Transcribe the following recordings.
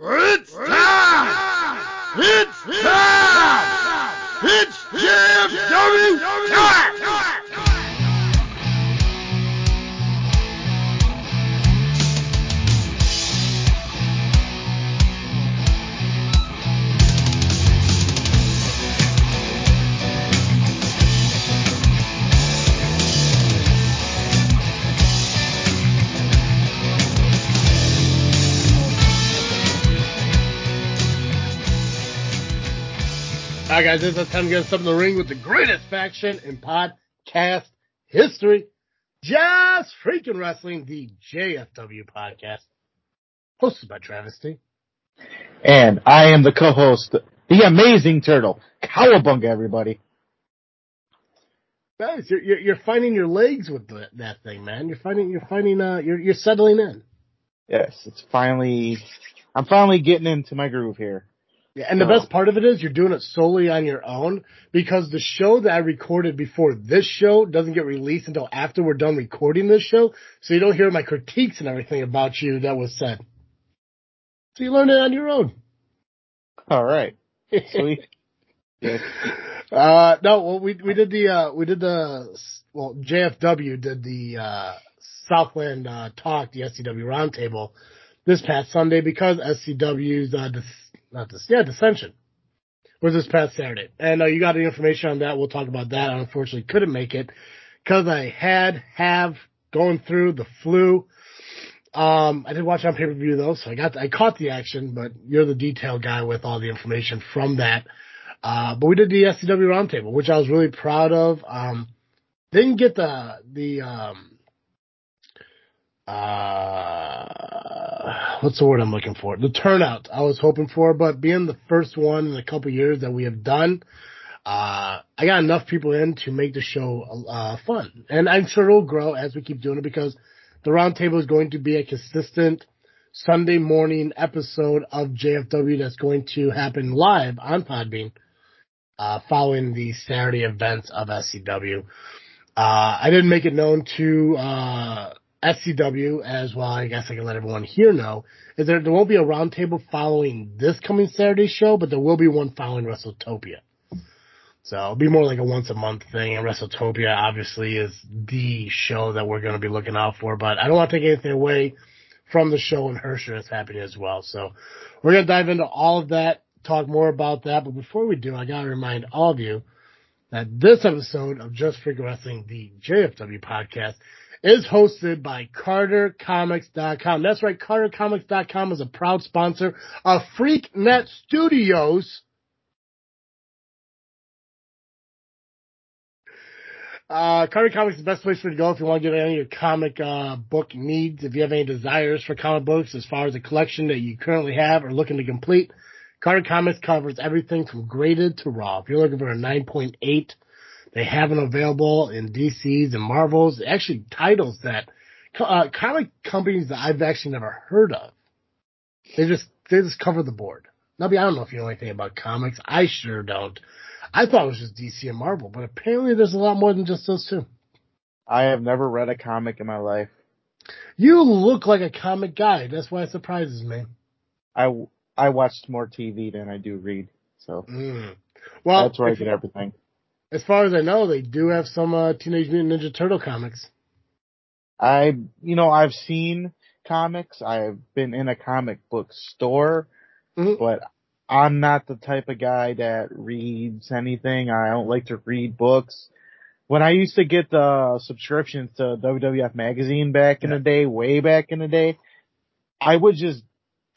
Rrrr! Guys, this is time to get us up in the ring with the greatest faction in podcast history. Just freaking wrestling, the JFW podcast. Hosted by Travesty. And I am the co-host, the amazing turtle. Cowabunga, everybody. Guys, you're, you're, you're finding your legs with the, that thing, man. You're finding, you're finding, uh, you're, you're settling in. Yes, it's finally, I'm finally getting into my groove here. Yeah, and the Oh. best part of it is you're doing it solely on your own because the show that I recorded before this show doesn't get released until after we're done recording this show, so you don't hear my critiques and everything about you that was said. So you learn it on your own. All right. Sweet. Yes. Uh, no, well, we, we did the, uh, we did the, well, JFW did the, uh, Southland, uh, talk, the SCW roundtable this past Sunday because SCW's, uh, not this, yeah, dissension was this past Saturday. And, uh, you got the information on that. We'll talk about that. I unfortunately couldn't make it because I had, have going through the flu. Um, I did watch on pay-per-view though, so I got, I caught the action, but you're the detail guy with all the information from that. Uh, but we did the SCW roundtable, which I was really proud of. Um, didn't get the, the, um, uh, what's the word I'm looking for? The turnout I was hoping for, but being the first one in a couple years that we have done, uh, I got enough people in to make the show, uh, fun. And I'm sure it'll grow as we keep doing it because the roundtable is going to be a consistent Sunday morning episode of JFW that's going to happen live on Podbean uh, following the Saturday events of SCW. Uh, I didn't make it known to uh, SCW as well. I guess I can let everyone here know is that there won't be a roundtable following this coming Saturday show, but there will be one following WrestleTopia. So it'll be more like a once a month thing, and WrestleTopia obviously is the show that we're going to be looking out for. But I don't want to take anything away from the show, and Hersher is happening as well. So we're going to dive into all of that, talk more about that. But before we do, I got to remind all of you that this episode of Just Freak Wrestling, the JFW podcast, is hosted by CarterComics.com. That's right, CarterComics.com is a proud sponsor of FreakNet Studios. Uh, Carter Comics is the best place for you to go if you want to get any of your comic, uh, book needs. If you have any desires for comic books as far as a collection that you currently have or looking to complete, Carter Comics covers everything from graded to raw. If you're looking for a 9.8, they have them available in DCs and Marvels. Actually, titles that, uh, comic companies that I've actually never heard of. They just, they just cover the board. Nubby, I don't know if you know anything about comics. I sure don't. I thought it was just DC and Marvel, but apparently there's a lot more than just those two. I have never read a comic in my life. You look like a comic guy. That's why it surprises me. I, I watched more TV than I do read. So Mm. Well, that's where I get everything. As far as I know, they do have some uh, Teenage Mutant Ninja Turtle comics. I, you know, I've seen comics. I've been in a comic book store, Mhm. but I'm not the type of guy that reads anything. I don't like to read books. When I used to get the subscriptions to WWF magazine back in Yeah. the day, way back in the day, I would just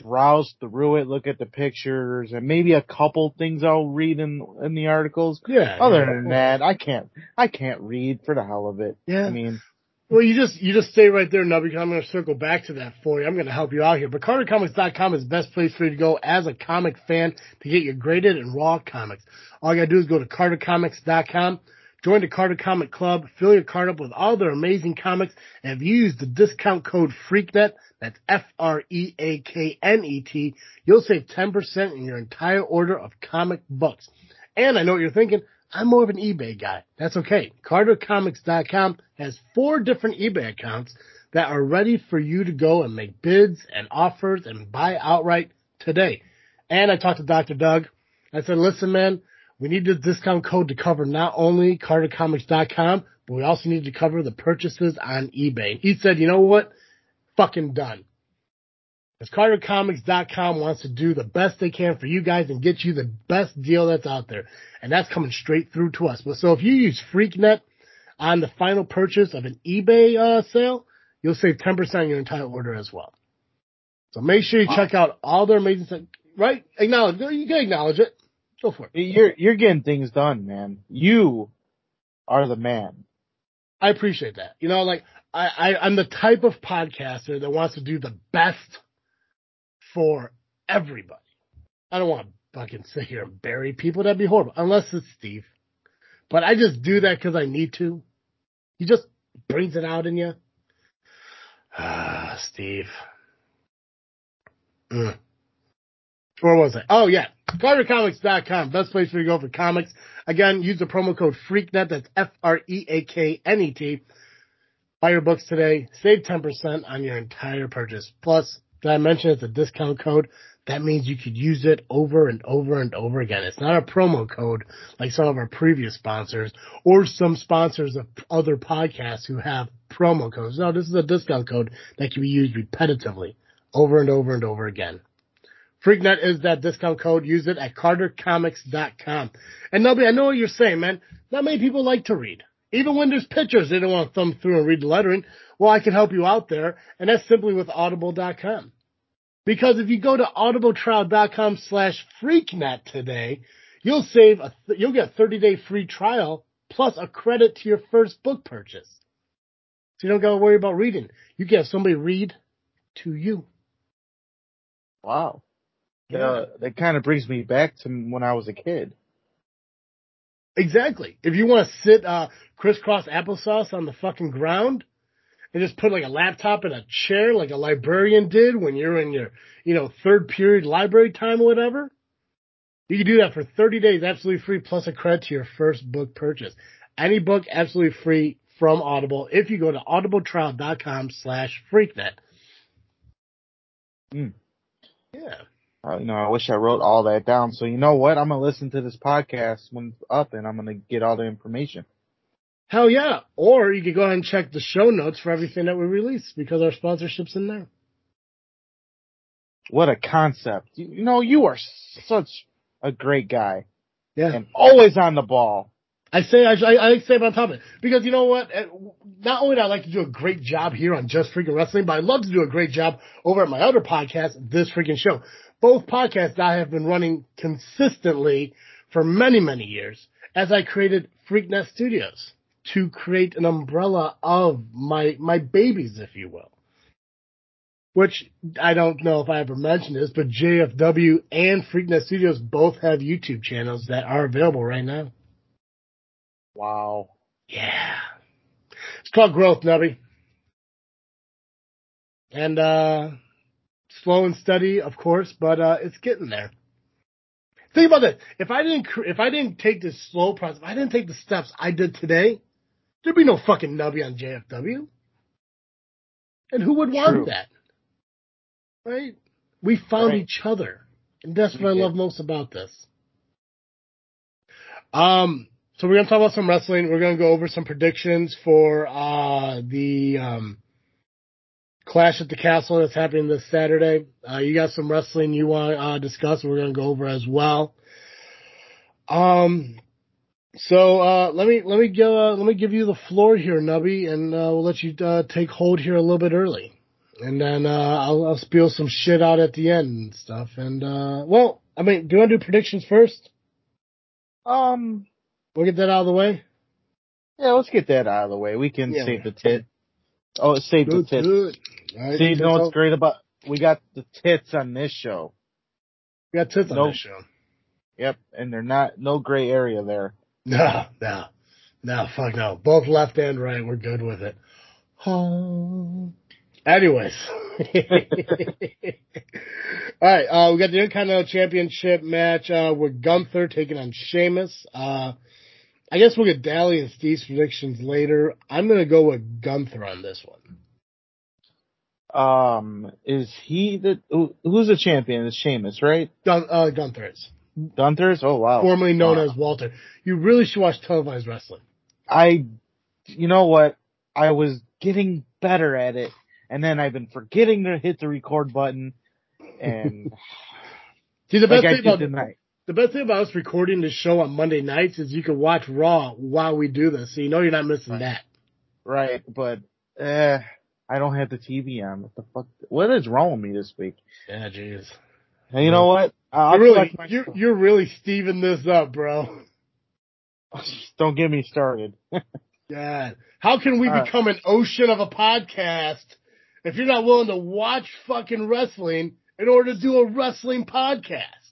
browse through it, look at the pictures, and maybe a couple things I'll read in in the articles. Yeah. Other yeah. than that, I can't I can't read for the hell of it. Yeah. I mean, Well, you just you just stay right there, Nubby. I'm going to circle back to that for you. I'm going to help you out here. But CarterComics.com is the best place for you to go as a comic fan to get your graded and raw comics. All you got to do is go to CarterComics.com, join the Carter Comic Club, fill your cart up with all their amazing comics, and if you use the discount code FREAKNET, that's F-R-E-A-K-N-E-T, you'll save 10% in your entire order of comic books. And I know what you're thinking. I'm more of an eBay guy. That's okay. CarterComics.com has four different eBay accounts that are ready for you to go and make bids and offers and buy outright today. And I talked to Dr. Doug. I said, listen, man, we need the discount code to cover not only CarterComics.com, but we also need to cover the purchases on eBay. He said, you know what? Fucking done. Because CarterComics.com wants to do the best they can for you guys and get you the best deal that's out there. And that's coming straight through to us. But so if you use FreakNet on the final purchase of an eBay uh, sale, you'll save 10% on your entire order as well. So make sure you check out all their amazing stuff. Right? Acknowledge. You can acknowledge it. Go for it. You're you're getting things done, man. You are the man. I appreciate that. You know, like I, I I'm the type of podcaster that wants to do the best for everybody. I don't want to fucking sit here and bury people. That'd be horrible. Unless it's Steve. But I just do that because I need to. He just brings it out in you. Ah, Steve. Mm. Where was I? Oh yeah. CarterComics.com. Best place for you to go for comics. Again, use the promo code FREAKNET. That's F-R-E-A-K-N-E-T. Buy your books today. Save 10% on your entire purchase. Plus, did I mention it's a discount code? That means you could use it over and over and over again. It's not a promo code like some of our previous sponsors or some sponsors of other podcasts who have promo codes. No, this is a discount code that can be used repetitively over and over and over again. FreakNet is that discount code. Use it at cartercomics.com. And Nubby, I know what you're saying, man. Not many people like to read. Even when there's pictures, they don't want to thumb through and read the lettering. Well, I can help you out there, and that's simply with audible.com. Because if you go to audibletrial.com slash freaknet today, you'll save a, th- you'll get a 30 day free trial plus a credit to your first book purchase. So you don't gotta worry about reading. You can have somebody read to you. Wow. Uh, that kind of brings me back to when I was a kid. Exactly. If you want to sit uh, crisscross applesauce on the fucking ground and just put like a laptop in a chair like a librarian did when you're in your, you know, third period library time or whatever, you can do that for 30 days absolutely free plus a credit to your first book purchase. Any book absolutely free from Audible if you go to audibletrial.com slash freaknet. Mm. Yeah. Uh, you know, I wish I wrote all that down. So you know what? I'm gonna listen to this podcast when it's up, and I'm gonna get all the information. Hell yeah. Or you could go ahead and check the show notes for everything that we release because our sponsorship's in there. What a concept! You, you know, you are such a great guy, Yeah. and always on the ball. I say I, I, say on top of it because you know what? Not only do I like to do a great job here on Just Freaking Wrestling, but I love to do a great job over at my other podcast, This Freaking Show. Both podcasts I have been running consistently for many many years as I created Freaknet Studios to create an umbrella of my my babies, if you will. Which I don't know if I ever mentioned this, but JFW and Freaknet Studios both have YouTube channels that are available right now. Wow. Yeah. It's called growth, Nubby. And, uh, slow and steady, of course, but, uh, it's getting there. Think about this. If I didn't, if I didn't take this slow process, if I didn't take the steps I did today, there'd be no fucking Nubby on JFW. And who would want True. that? Right? We found Right. each other. And that's what I love most about this. Um, so we're gonna talk about some wrestling. We're gonna go over some predictions for uh the um Clash at the Castle that's happening this Saturday. Uh you got some wrestling you want to uh, discuss. We're gonna go over as well. Um. So uh, let me let me give uh, let me give you the floor here, Nubby, and uh, we'll let you uh, take hold here a little bit early, and then uh, I'll, I'll spiel some shit out at the end and stuff. And uh, well, I mean, do you want to do predictions first? Um. We'll get that out of the way. Yeah, let's get that out of the way. We can Yeah. save the tit. Oh, save the tit. Good. All right, See, you know what's great about? We got the tits on this show. We got tits on this show. Yep, and they're not no gray area there. No, no, no, fuck no. Both left and right, we're good with it. Oh. Anyways. Alright, uh, we got the Intercontinental Championship match, uh, with Gunther taking on Sheamus. Uh, I guess we'll get Dally and Steve's predictions later. I'm gonna go with Gunther on this one. Um, is he the who, who's the champion? It's Sheamus, right? Gun, uh, Gunther is Gunther's. Oh wow. formerly known Wow. as Walter. You really should watch televised wrestling. I, you know what? I was getting better at it, and then I've been forgetting to hit the record button, and See, the best like thing about tonight. The best thing about us recording this show on Monday nights is you can watch Raw while we do this, so you know you're not missing Right. that. Right, but eh, I don't have the TV on. What the fuck? What is wrong with me this week? Yeah, jeez. And you know what? I'll You're really, you're, you're really Steven this up, bro. Don't get me started. God. How can we All right. become an ocean of a podcast if you're not willing to watch fucking wrestling in order to do a wrestling podcast?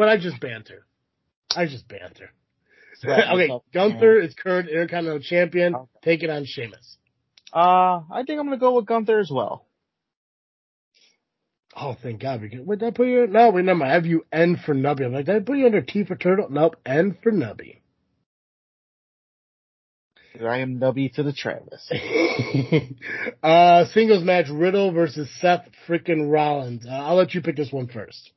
But I just banter. I just banter. okay, Gunther is current Intercontinental Champion, Okay. taking on Sheamus. Uh, I think I'm gonna go with Gunther as well. Oh, thank God. Because, wait, did I put you? No, wait, never mind. I have you N for Nubby. I'm like, did I put you under T for Turtle? Nope, N for Nubby. I am Nubby to the Travis. uh, singles match Riddle versus Seth freaking Rollins. Uh, I'll let you pick this one first.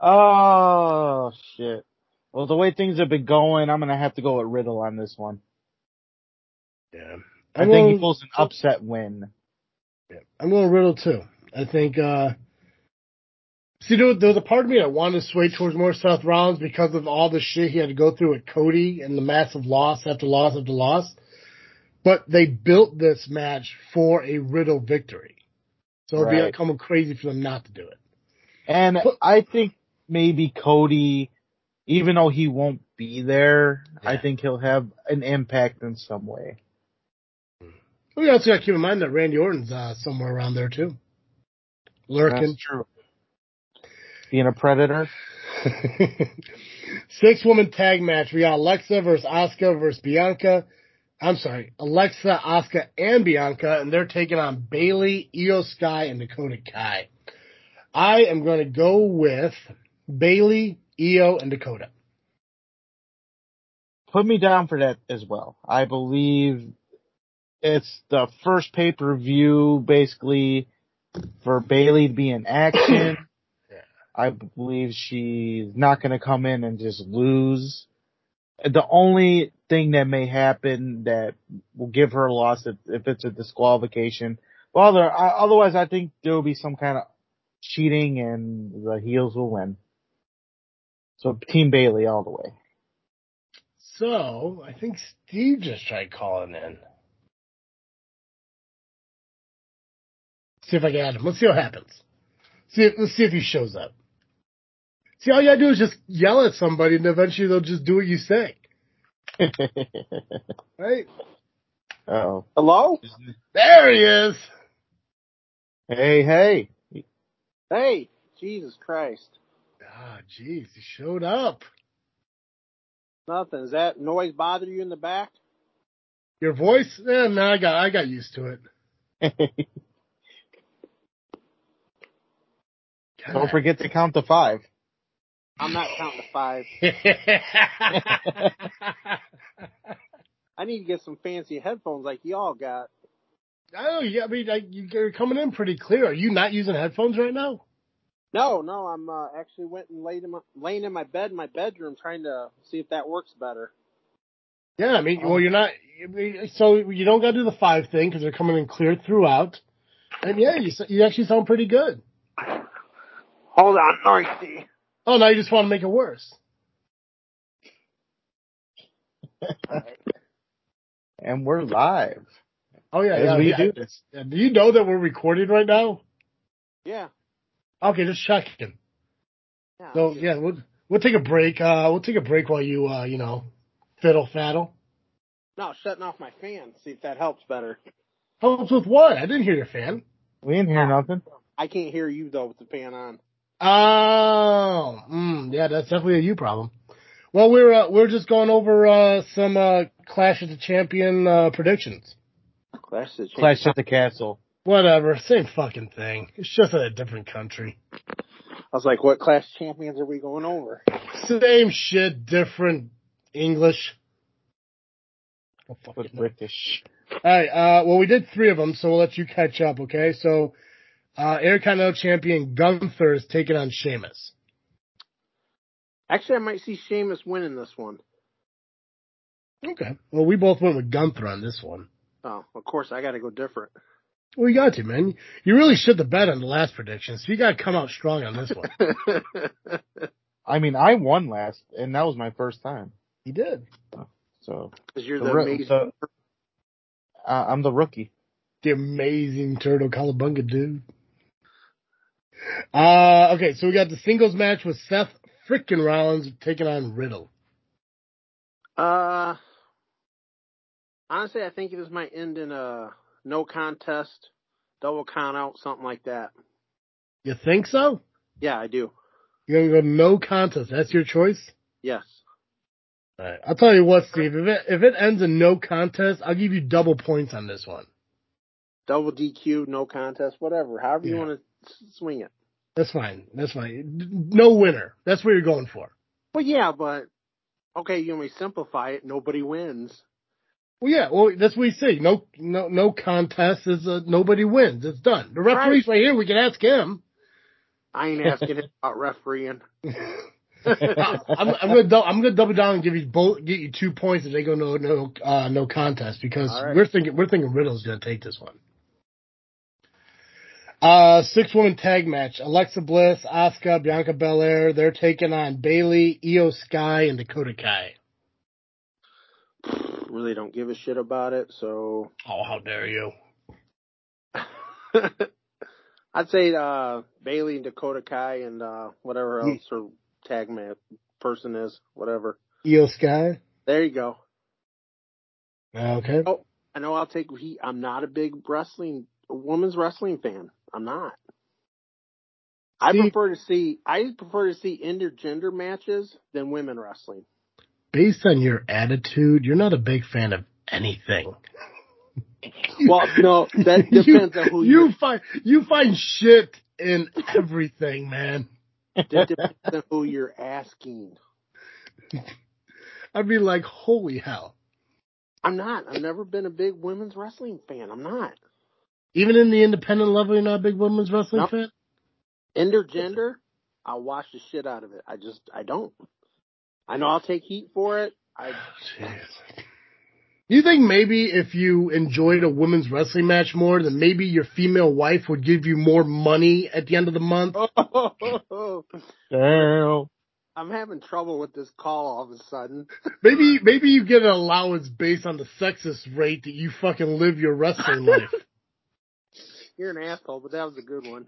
Oh shit. Well, the way things have been going, I'm gonna have to go with Riddle on this one. Yeah. I I'm think he going- pulls an upset win. Yeah, I'm going Riddle too. I think, uh, see, there was, there was a part of me that wanted to sway towards more Seth Rollins because of all the shit he had to go through with Cody and the massive loss after loss after loss. But they built this match for a Riddle victory. So it'd be Right. like coming crazy for them not to do it. And But- I think maybe Cody, even though he won't be there, I think he'll have an impact in some way. We also got to keep in mind that Randy Orton's uh, somewhere around there too. Lurking. That's true. Being a predator. Six woman tag match. We got Alexa versus Asuka versus Bianca. I'm sorry, Alexa, Asuka, and Bianca, and they're taking on Bayley, Iyo Sky, and Dakota Kai. I am going to go with Bayley, Iyo, and Dakota. Put me down for that as well. I believe it's the first pay per view basically for Bayley to be in action. Yeah. I believe she's not going to come in and just lose. The only thing that may happen that will give her a loss if, if it's a disqualification. Well, there, uh, otherwise I think there will be some kind of cheating and the heels will win. So Team Bayley all the way. So, I think Steve just tried calling in. See if I can add him. Let's see what happens. See if, let's see if he shows up. See, all you gotta do is just yell at somebody and eventually they'll just do what you say. Right? oh. Hello? There he is! Hey, hey. Hey, Jesus Christ. Ah, jeez, he showed up. Nothing. Does that noise bother you in the back? Your voice? Eh, no, I got, I got used to it. Don't forget to count to five. I'm not counting to five. I need to get some fancy headphones like y'all got. oh, yeah, I mean, like, you're coming in pretty clear. Are you not using headphones right now? No, no, I'm uh, actually went and laid in my, laying in my bed in my bedroom trying to see if that works better. Yeah, I mean, well, you're not. So you don't got to do the five thing because they're coming in clear throughout. And yeah, you you actually sound pretty good. Hold on, noisy. Oh, now you just want to make it worse. And we're live. Oh yeah, As yeah. we yeah. do this. Yeah, Do you know that we're recording right now? Yeah. Okay, just checking. yeah So yeah, we'll we'll take a break. Uh, we'll take a break while you uh, you know, fiddle faddle. No, shutting off my fan. See if that helps better. Helps with what? I didn't hear your fan. We didn't hear nothing. I can't hear you though with the fan on. Oh, mm, yeah, that's definitely a you problem. Well, we're uh, we're just going over uh, some uh, Clash of the Champion uh, predictions. Clash the Clash at the Castle. Whatever, same fucking thing. It's just in a different country. I was like, what class champions are we going over? Same shit, different English. Oh, fuck But. British. Alright, Uh, well, we did three of them, so we'll let you catch up. Okay. So, uh, Intercontinental Champion Gunther is taking on Sheamus. Actually, I might see Sheamus winning this one. Okay. Well, we both went with Gunther on this one. Oh, of course, I got to go different. Well, you got to, man. You really should have bet on the last prediction, so you got to come out strong on this one. I mean, I won last, and that was my first time. you did. So Because you're The the, amazing. the- uh, I'm the rookie. The amazing Turtle Calabunga dude. Uh, okay, so we got the singles match with Seth frickin' Rollins taking on Riddle. Uh, honestly, I think this might end in a no contest, double count out, something like that. You think so? Yeah, I do. You're gonna go no contest. That's your choice? Yes. Alright. I'll tell you what, Steve, if it, if it ends in no contest, I'll give you double points on this one. Double DQ, no contest, whatever. However you want to swing it. That's fine. That's fine. No winner. That's what you're going for. But yeah, but okay, you may simplify it. Nobody wins. Well, yeah, well, that's what we see. No, no, no contest is uh nobody wins. It's done. The referee's right here. We can ask him. I ain't asking him about refereeing. I'm, I'm gonna dou- I'm gonna double down and give you both get you two points if they go no no uh, no contest because right. we're thinking we're thinking Riddle's gonna take this one. Uh, six woman tag match: Alexa Bliss, Asuka, Bianca Belair. They're taking on Bayley, Iyo Sky, and Dakota Kai. really don't give a shit about it, so Oh, how dare you! I'd say uh Bayley and Dakota Kai and uh whatever Ye- else her tag man person is, whatever. Iyo Sky. There you go. Okay. Oh, I know I'll take heat. I'm not a big wrestling women's wrestling fan. I'm not. I See- prefer to see I prefer to see intergender matches than women wrestling. Based on your attitude, you're not a big fan of anything. Well, no, that depends on who you you find. You find shit in everything, man. that depends on who you're asking. I'd be like, holy hell. I'm not. I've never been a big women's wrestling fan. I'm not. Even in the independent level, you're not a big women's wrestling Nope. fan? Intergender, I'll watch the shit out of it. I just I don't. I know I'll take heat for it. I oh, Jeez. You think maybe if you enjoyed a women's wrestling match more, then maybe your female wife would give you more money at the end of the month? Damn. I'm having trouble with this call all of a sudden. Maybe, maybe you get an allowance based on the sexist rate that you fucking live your wrestling life. You're an asshole, but that was a good one.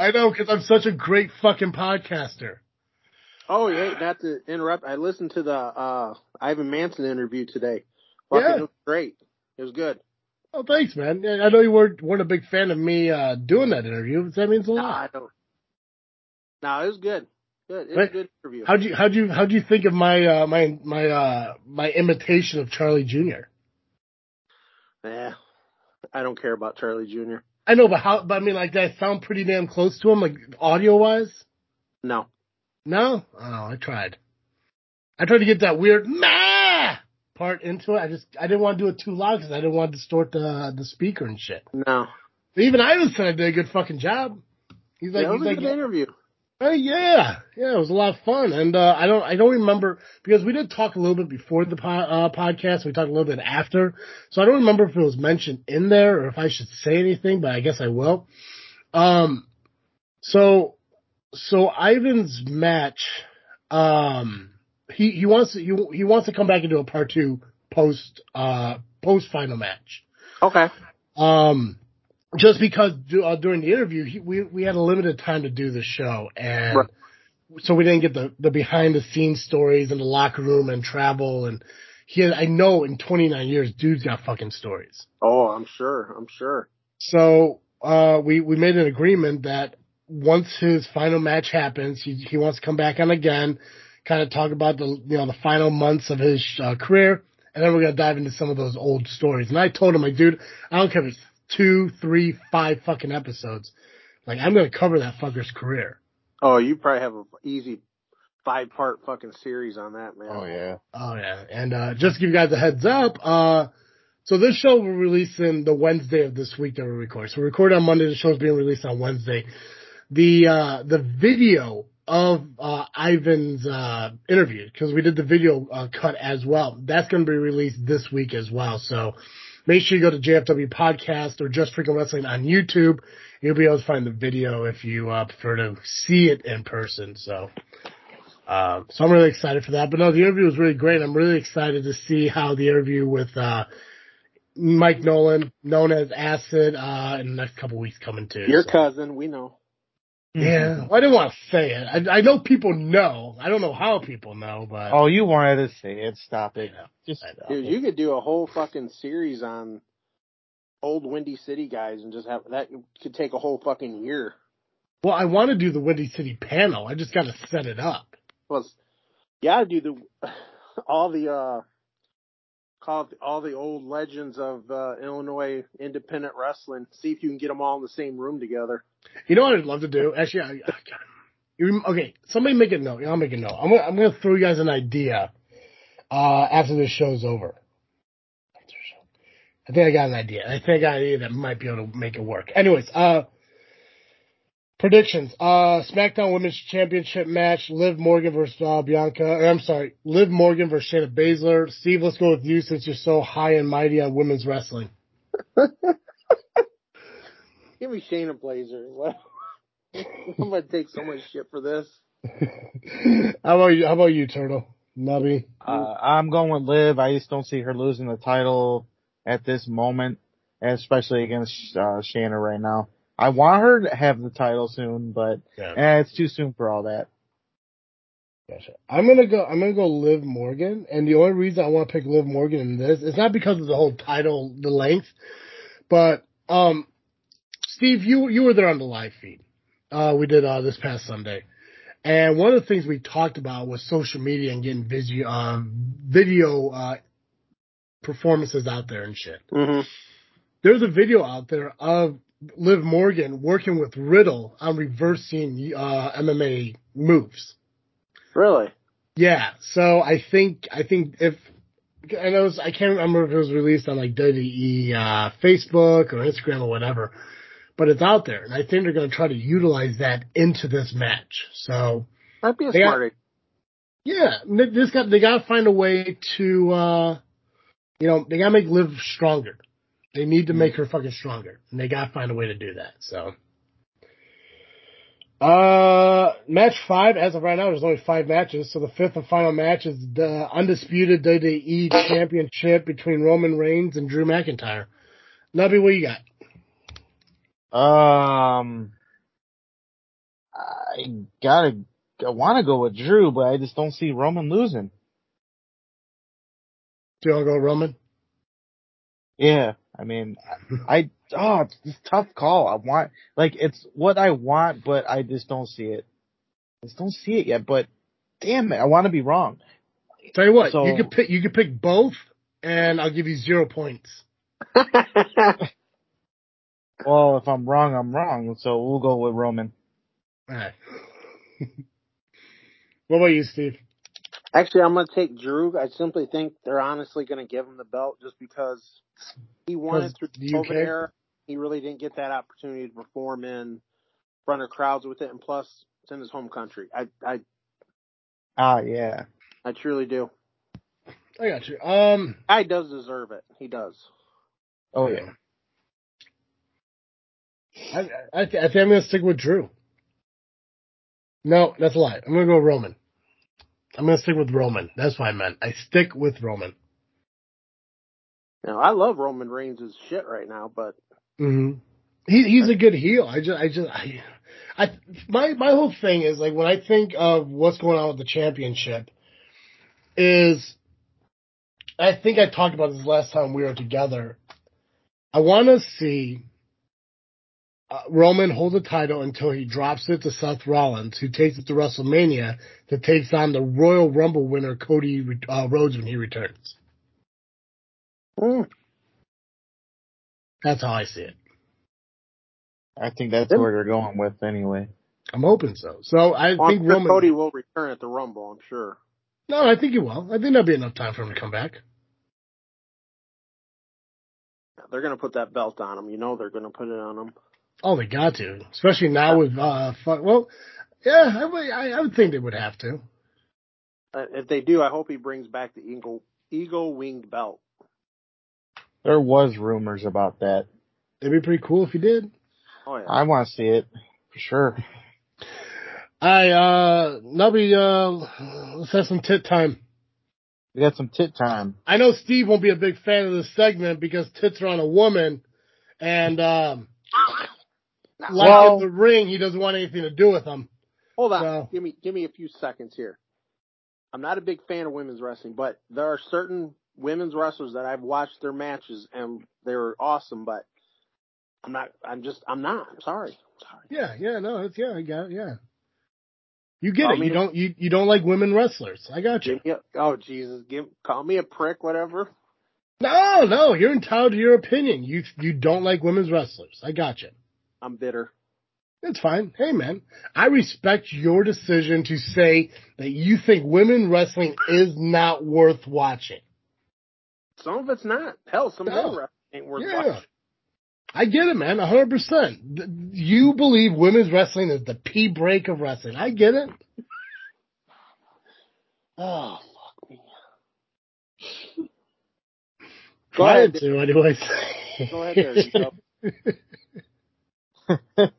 I know, cause I'm such a great fucking podcaster. Oh yeah, not to interrupt. I listened to the uh Ivan Manson interview today. Fucking Yeah. it was great. It was good. Oh, thanks, man. I know you weren't, weren't a big fan of me, uh, doing that interview, but that means a No, lot. I don't. No, it was good. Good. It was a good interview. How'd you how'd you how'd you think of my uh my my uh my imitation of Charlie Jr. Yeah. I don't care about Charlie Jr. I know, but how? But I mean, like, did I sound pretty damn close to him, like audio wise? No. No. Oh, I tried. I tried to get that weird ma part into it. I just I didn't want to do it too loud because I didn't want to distort the the speaker and shit. No. But even Ivan said I did a good fucking job. He's like, yeah, was he's a like, good interview. Oh yeah, yeah, it was a lot of fun, and uh, I don't, I don't remember because we did talk a little bit before the po- uh, podcast. We talked a little bit after, so I don't remember if it was mentioned in there or if I should say anything, but I guess I will. Um, so, so Ivan's match, um, he he wants to, he he wants to come back into a part two post uh post final match. Okay. Um, just because uh, during the interview, he, we we had a limited time to do the show, and Right. so we didn't get the the behind the scenes stories in the locker room and travel. And he, had, I know, in 29 years, dude's got fucking stories. Oh, I'm sure. I'm sure. So uh, we we made an agreement that once his final match happens, he he wants to come back on again, kind of talk about the you know the final months of his uh, career, and then we're gonna dive into some of those old stories. And I told him, like, dude, I don't care if it's two, three, five fucking episodes, like I'm gonna cover that fucker's career. Oh, you probably have an easy five part fucking series on that, man. Oh yeah. Oh yeah, and uh, just to give you guys a heads up, uh, So this show we're releasing the Wednesday of this week that we record. So we record on Monday. The show's being released on Wednesday. The uh, the video of uh, Ivan's uh, interview because we did the video uh, cut as well. That's going to be released this week as well. So make sure you go to JFW Podcast or Just Freaking Wrestling on YouTube. You'll be able to find the video if you uh, prefer to see it in person. So. Um, so I'm really excited for that. But no, the interview was really great. I'm really excited to see how the interview with uh, Mike Nolan, known as Acid, uh, in the next couple weeks coming too. Your so. cousin, we know. Yeah, well, I didn't want to say it. I, I know people know. I don't know how people know, but Oh, you wanted to say it. Stop it. Know. Just I know. Dude, you could do a whole fucking series on old Windy City guys and just have that could take a whole fucking year. well, I want to do the Windy City panel. I just got to set it up. Well, you gotta do the all the uh call it all the old legends of uh, Illinois independent wrestling. See if you can get them all in the same room together. You know what I'd love to do? Actually, I, God. Okay, somebody make a note. I'll make a note. I'm gonna, I'm gonna throw you guys an idea uh, after this show's over. I think I got an idea. I think I got an idea that might be able to make it work. Anyways, uh, predictions. Uh, SmackDown Women's Championship match: Liv Morgan versus uh, Bianca. Or, I'm sorry, Liv Morgan versus Shayna Baszler. Steve, let's go with you since you're so high and mighty on women's wrestling. Give me Shayna Blazer. I'm gonna take so much shit for this. how about you? How about you, Turtle? Nubby. Uh, I'm going with Liv. I just don't see her losing the title at this moment, especially against uh, Shanna right now. I want her to have the title soon, but Yeah. eh, it's too soon for all that. Gotcha. I'm gonna go. I'm gonna go Liv Morgan, and the only reason I want to pick Liv Morgan in this is not because of the whole title, the length, but um, Steve, you you were there on the live feed. Uh, we did uh this past Sunday, and one of the things we talked about was social media and getting video uh, video uh performances out there and shit. Mm-hmm. There's a video out there of Liv Morgan working with Riddle on reversing uh MMA moves. Really? Yeah, so I think I think if I know it's- I can't remember if it was released on like WWE uh, Facebook or Instagram or whatever, but it's out there, and I think they're going to try to utilize that into this match. So that'd be a They got- smart yeah, they just got they got to find a way to uh, you know they got to make Liv stronger. They need to make her fucking stronger, and they got to find a way to do that. So. Uh, match five, as of right now, there's only five matches. So the fifth and final match is the undisputed WWE championship between Roman Reigns and Drew McIntyre. Nubby, what you got? Um, I gotta, I want to go with Drew, but I just don't see Roman losing. Do you want to go Roman? Yeah, I mean, I oh, it's a tough call. I want like it's what I want, but I just don't see it. I just don't see it yet. But damn it, I want to be wrong. Tell you what, So- you could pick, you could pick both, and I'll give you zero points. Well, if I'm wrong, I'm wrong. So we'll go with Roman. All right. what about you, Steve? Actually, I'm gonna take Drew. I simply think they're honestly gonna give him the belt just because he won it through the the COVID era. He really didn't get that opportunity to perform in front of crowds with it, and plus, it's in his home country. I, I, Ah, yeah. I truly do. I got you. Um, Guy does deserve it. He does. Oh yeah. I, I, I think I'm gonna stick with Drew. No, that's a lie. I'm gonna go Roman. I'm gonna stick with Roman. That's what I meant. I stick with Roman. Now, I love Roman Reigns' shit right now, but hmm He, he's a good heel. I just, I just, I, I, my, my whole thing is like when I think of what's going on with the championship is, I think I talked about this last time we were together. I want to see uh, Roman hold the title until he drops it to Seth Rollins, who takes it to WrestleMania that takes on the Royal Rumble winner Cody uh, Rhodes when he returns. mm, That's how I see it. I think that's where they're going with anyway. I'm hoping so. So I well, I'm think sure Roman. Cody will return at the Rumble. I'm sure. No, I think he will. I think there'll be enough time for him to come back. they're gonna put that belt on him. You know they're gonna put it on him. Oh, they got to, especially now with uh, fu- well, yeah, I, would- I, I would think they would have to. Uh, if they do, I hope he brings back the eagle eagle winged belt. There was rumors about that. It'd be pretty cool if you did. Oh yeah. I want to see it for sure. I uh, Nubby, uh, let's have some tit time. We got some tit time. I know Steve won't be a big fan of this segment because tits are on a woman, and um, like Well- in the ring, he doesn't want anything to do with them. Hold on. So- Give me give me a few seconds here. I'm not a big fan of women's wrestling, but there are certain women's wrestlers that I've watched their matches and they're awesome, but I'm not I'm just I'm not. I'm sorry. sorry. Yeah, yeah, no, it's yeah, I got it, yeah. You get Call it. You the- don't you you don't like women wrestlers. I got you. A, oh Jesus, give call me a prick, whatever. No, no, you're entitled to your opinion. You you don't like women's wrestlers. I got you. I'm bitter. It's fine. Hey man, I respect your decision to say that you think women wrestling is not worth watching. Some of it's not. Hell, some No. wrestling ain't worth Yeah. watching. I get it, man, 100%. You believe women's wrestling is the P break of wrestling. I get it. Oh fuck me. Go Try ahead. to, anyways. Go ahead there.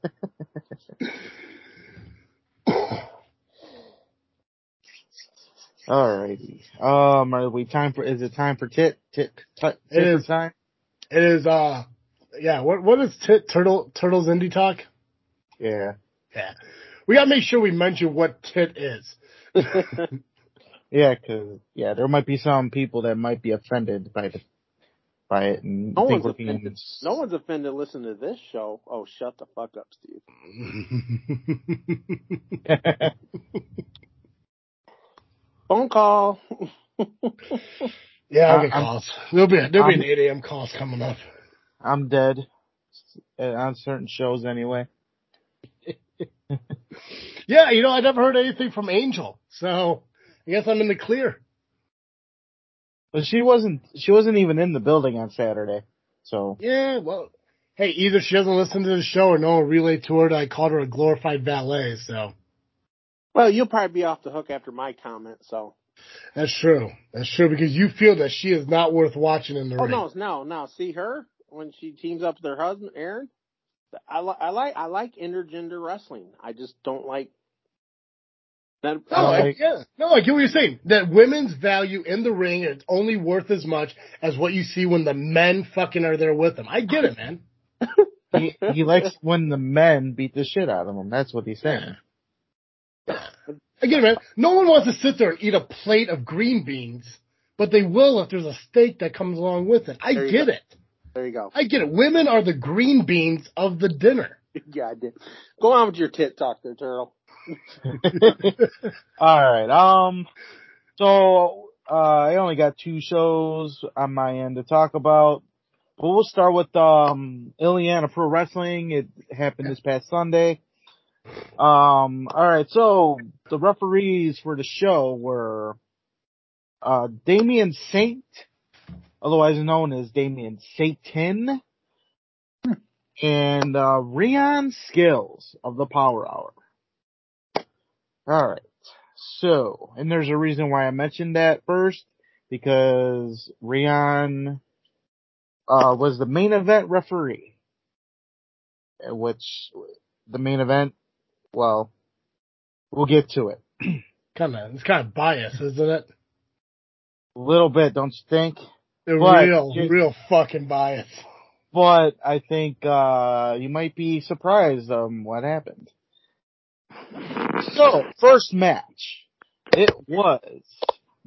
Alrighty. Um, are we time for? Is it time for tit tit tit? It tit is. time. It is, uh, yeah, what, what is t- Turtle, Turtles Indie Talk? Yeah. Yeah. We gotta make sure we mention what tit is. Yeah, 'cause yeah, there might be some people that might be offended by the by it and No think one's we're being offended. No one's offended listening to this show. Oh, shut the fuck up, Steve. Phone call. yeah, I'll get I'm- calls. There'll be, there'll be I'm- an 8 a.m. calls coming up. I'm dead uh, on certain shows anyway. Yeah, you know, I never heard anything from Angel, so I guess I'm in the clear. But she wasn't she wasn't even in the building on Saturday. So Yeah, well, hey, either she doesn't listen to the show or no one relayed to her that I called her a glorified valet, so Well, you'll probably be off the hook after my comment, so. that's true. That's true because you feel that she is not worth watching in the Oh ring. no, no, no. See her when she teams up with her husband, Aaron. I, li- I like I like intergender wrestling. I just don't like that. No, I, Like- yeah, no, I get what you're saying. That women's value in the ring is only worth as much as what you see when the men fucking are there with them. I get it, man. he he likes when the men beat the shit out of him. That's what he's saying. I get it, man. No one wants to sit there and eat a plate of green beans, but they will if there's a steak that comes along with it. I get go. it. There you go. I get it. Women are the green beans of the dinner. yeah, I did. Go on with your tit talk there, Turtle. All right. Um. So uh, I only got two shows on my end to talk about, but we'll start with um Illiana Pro Wrestling. It happened this past Sunday. Um. All right. So the referees for the show were uh Damien Saint, otherwise known as Damien Satan, and uh Rion Skills of the Power Hour. All right. So, and there's a reason why I mentioned that first, because Rion, uh, was the main event referee. Which, the main event, well, we'll get to it. Kind of, it's kind of biased, isn't it? A little bit, don't you think? They're But- real, real fucking biased. But I think, uh, you might be surprised, um, what happened. So, first match. It was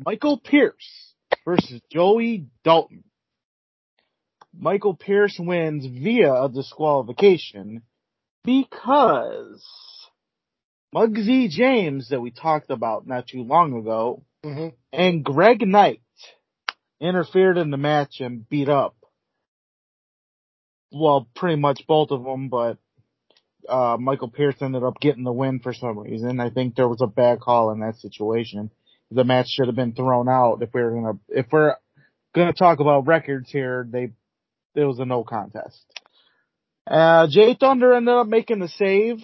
Michael Pierce versus Joey Dalton. Michael Pierce wins via a disqualification because Muggsy James that we talked about not too long ago hmm and Greg Knight interfered in the match and beat up. Well, pretty much both of them, but uh, Michael Pierce ended up getting the win for some reason. I think there was a bad call in that situation. The match should have been thrown out if we were gonna, if we're gonna talk about records here, they it was a no contest. Uh, Jay Thunder ended up making the save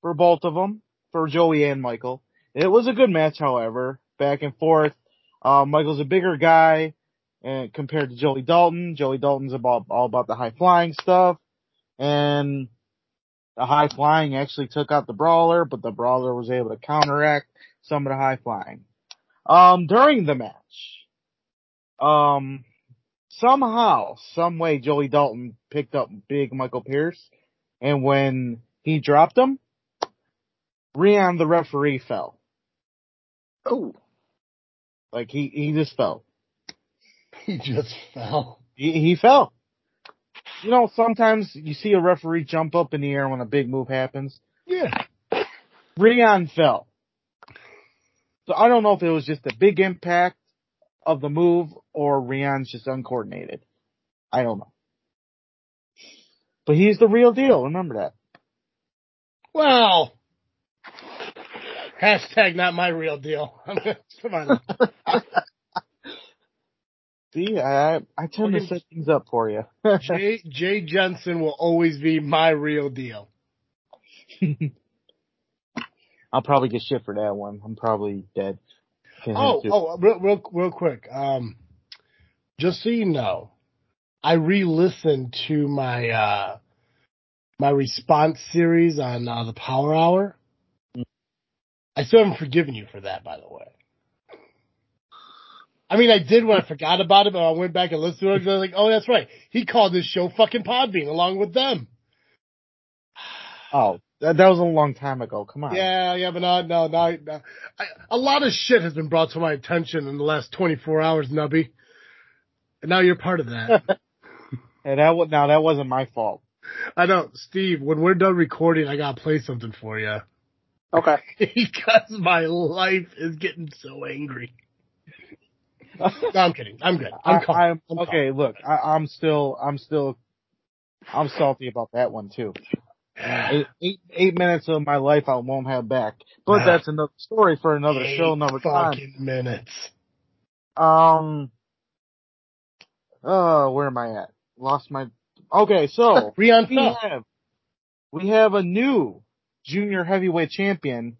for both of them, for Joey and Michael. It was a good match, however, back and forth. Uh, Michael's a bigger guy, and compared to Joey Dalton, Joey Dalton's about all about the high flying stuff, and the high flying actually took out the brawler, but the brawler was able to counteract some of the high flying. Um, during the match, um, somehow, some way, Joey Dalton picked up big Michael Pierce, and when he dropped him, Rion, the referee, fell. Oh, Like he, he just fell. He just fell. He, he fell. You know, sometimes you see a referee jump up in the air when a big move happens. Yeah. Rion fell. So I don't know if it was just a big impact of the move or Rion's just uncoordinated. I don't know. But he's the real deal. Remember that. Well, hashtag not my real deal. Come on. See, I I tend to set things up for you. Jay, Jay Jensen will always be my real deal. I'll probably get shit for that one. I'm probably dead. Oh, oh, real, real, real quick. Um, just so you know, I re-listened to my uh my response series on uh, the Power Hour. I still haven't forgiven you for that, by the way. I mean, I did when I forgot about it, but I went back and listened to it. And I was like, oh, that's right. He called this show fucking Podbean along with them. Oh, that, that was a long time ago. Come on. Yeah, yeah, but no, no, no. no. I, a lot of shit has been brought to my attention in the last 24 hours, Nubby. And now you're part of that. And that was, now that wasn't my fault. I know, Steve, when we're done recording, I gotta play something for you. okay. because my life is getting so angry. No, I'm kidding. I'm good. I'm I, calm. I'm, I'm calm. okay, look, I, I'm still, I'm still, I'm salty about that one too. Eight, eight, eight minutes of my life I won't have back. But that's another story for another Eight show, another time. fucking minutes. Um, oh, where am I at? Lost my, okay, so, we have, we have a new junior heavyweight champion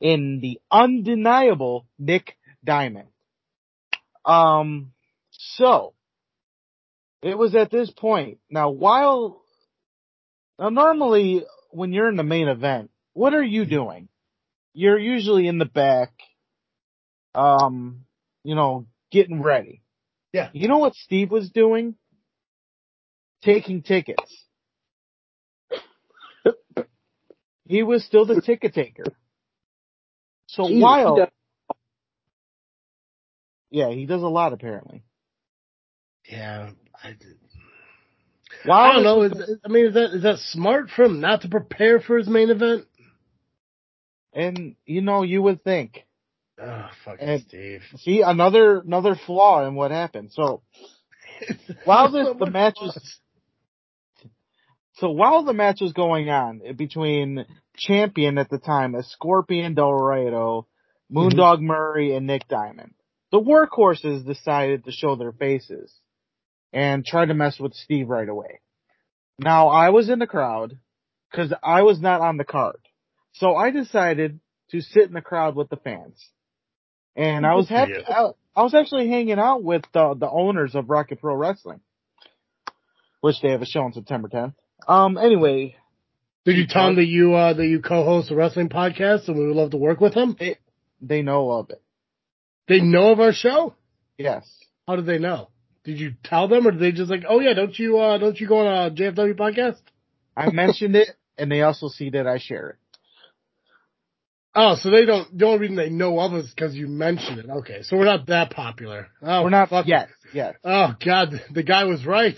in the undeniable Nick Diamond. Um, so, it was at this point. Now, while, now normally when you're in the main event, what are you doing? You're usually in the back, um, you know, getting ready. Yeah. You know what Steve was doing? Taking tickets. he was still the ticket taker. So while, yeah, he does a lot apparently. Yeah, I did. While I don't know. Is, I mean, is that is that smart for him not to prepare for his main event? And you know, you would think. Oh, fucking And- Steve. See, another another flaw in what happened. So While this- the match was- so while the match was going on between champion at the time, a Scorpion Del Rio, mm-hmm. Moondog Murray, and Nick Diamond, the workhorses decided to show their faces and try to mess with Steve right away. Now I was in the crowd because I was not on the card, so I decided to sit in the crowd with the fans. And I was happy. I, I was actually hanging out with the the owners of Rocket Pro Wrestling, which they have a show on September 10th. Um. Anyway, Did you tell him that you uh that you co-host a wrestling podcast and we would love to work with him? they know of it. They know of our show. Yes. How did they know? Did you tell them, or did they just like, oh yeah, don't you uh don't you go on a JFW podcast? I mentioned it, and they also see that I share it. Oh, so they don't. The only reason they know of us because you mentioned it. Okay, so we're not that popular. Oh, We're not fuck. yet. Yet. Oh God, the guy was right.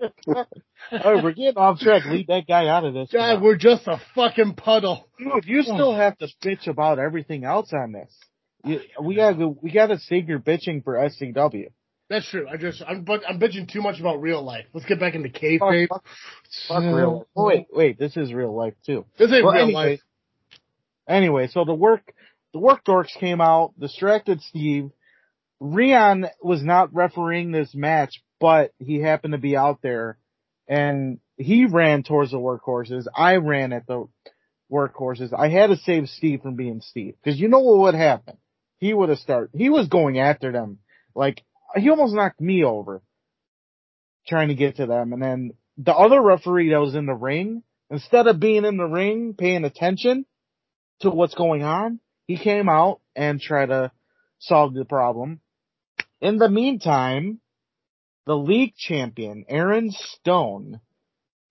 Right, we're getting off track. Leave that guy out of this. God, we're just a fucking puddle. Dude, you hmm. still have to bitch about everything else on this. You, we gotta we gotta save your bitching for SCW. That's true. I just I'm but I'm bitching too much about real life. Let's get back into Fuck, kayfabe. fuck, fuck real life. Oh wait, wait, this is real life too. This ain't Well, real anyway, life. Anyway, so the work the work dorks came out, distracted Steve. Rion was not refereeing this match, but he happened to be out there and he ran towards the workhorses. I ran at the workhorses. I had to save Steve from being Steve because you know what would happen? He would have started, he was going after them. Like he almost knocked me over trying to get to them. And then the other referee that was in the ring, instead of being in the ring paying attention to what's going on, he came out and tried to solve the problem. In the meantime, the league champion, Aaron Stone,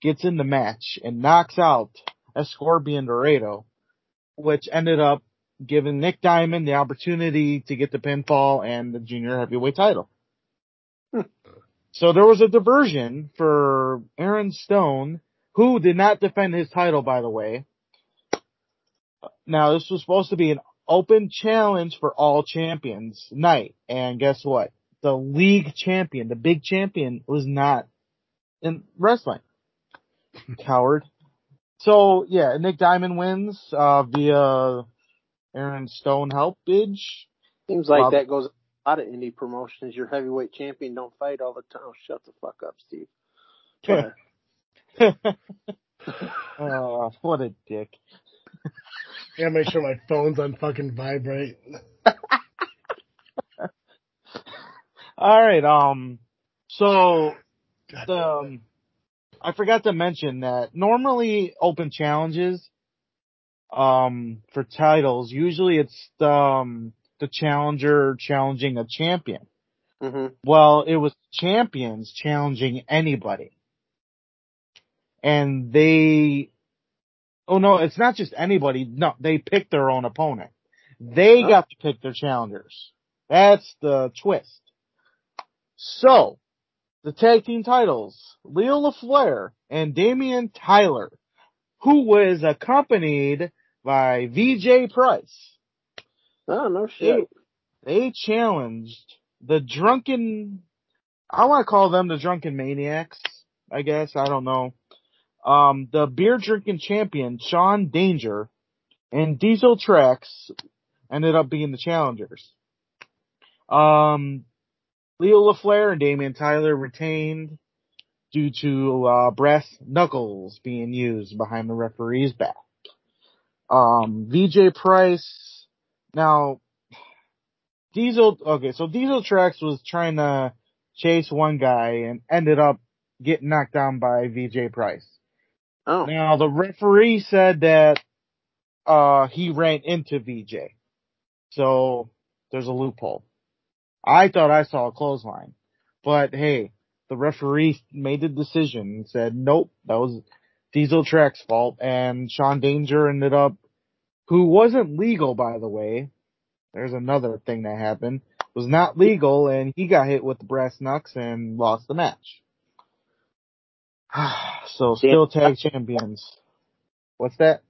gets in the match and knocks out Escorpion Dorado, which ended up giving Nick Diamond the opportunity to get the pinfall and the junior heavyweight title. Hmm. so there was a diversion for Aaron Stone, who did not defend his title, by the way. Now this was supposed to be an open challenge for all champions night, and guess what? The league champion, the big champion, was not in wrestling. Coward. So yeah, Nick Diamond wins uh, via Aaron Stone Help, helpage. Seems like Rob- that goes a lot of indie promotions. Your heavyweight champion don't fight all the time. Oh, shut the fuck up, Steve. Go uh, what a dick. Yeah, make sure my phone's on fucking vibrate. All right. Um. So God the, um, I forgot to mention that normally open challenges, um, for titles, usually it's um the challenger challenging a champion. hmm Well, it was champions challenging anybody. And they, oh no, it's not just anybody. No, they picked their own opponent. They Oh. got to pick their challengers. That's the twist. So, the tag team titles, Leo LaFleur and Damian Tyler, who was accompanied by VJ Price. Oh, no They, shit. they challenged the drunken, I want to call them the drunken maniacs, I guess. I don't know. Um, the beer drinking champion, Sean Danger, and Diesel Trax ended up being the challengers. Um, Leo LaFleur and Damian Tyler retained due to, uh, brass knuckles being used behind the referee's back. Um, VJ Price, now, Diesel, okay, so Diesel Trax was trying to chase one guy and ended up getting knocked down by VJ Price. Oh, Now the referee said that uh he ran into VJ. So there's a loophole. I thought I saw a clothesline. But hey, the referee made the decision and said, Nope, that was Diesel Track's fault and Sean Danger ended up who wasn't legal by the way. There's another thing that happened. Was not legal and he got hit with the brass knucks and lost the match. so still tag champions. What's that?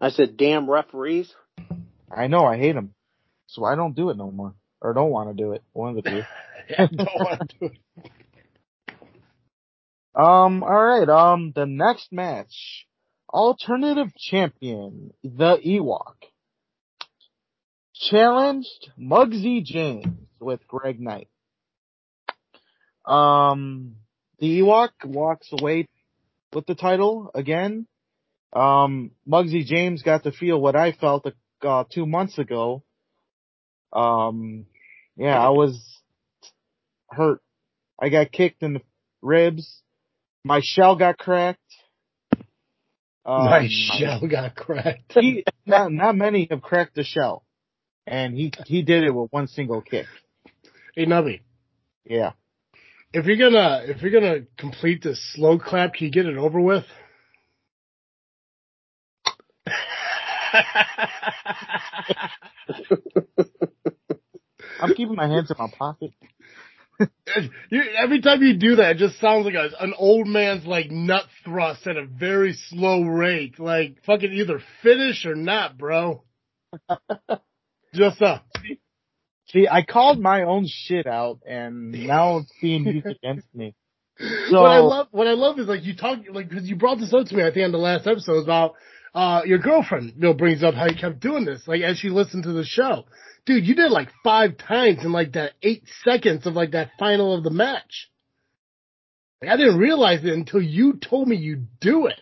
I said, damn referees. I know, I hate them. So I don't do it no more. Or don't want to do it. One of the two. Yeah, don't want to do it. Um, alright, um, the next match. Alternative champion, the Ewok. Challenged Muggsy James with Greg Knight. Um, the Ewok walks away with the title again. Um, Muggsy James got to feel what I felt uh, two months ago. Um, yeah, I was hurt. I got kicked in the ribs. My shell got cracked. Um, my shell got cracked. He, not, not many have cracked the shell. And he, he did it with one single kick. hey, Nubby, Yeah. if you're gonna if you're gonna complete this slow clap, can you get it over with? I'm keeping my hands in my pocket. You, every time you do that, it just sounds like a, an old man's like nut thrust at a very slow rate. Like fucking either finish or not, bro. just uh, See, I called my own shit out and now it's being used against me. So, what I love, what I love is like you talk, like because you brought this up to me at the end of the last episode about uh, your girlfriend, you know, brings up how you kept doing this, like as she listened to the show. Dude, you did like five times in like that eight seconds of like that final of the match. Like, I didn't realize it until you told me you do it.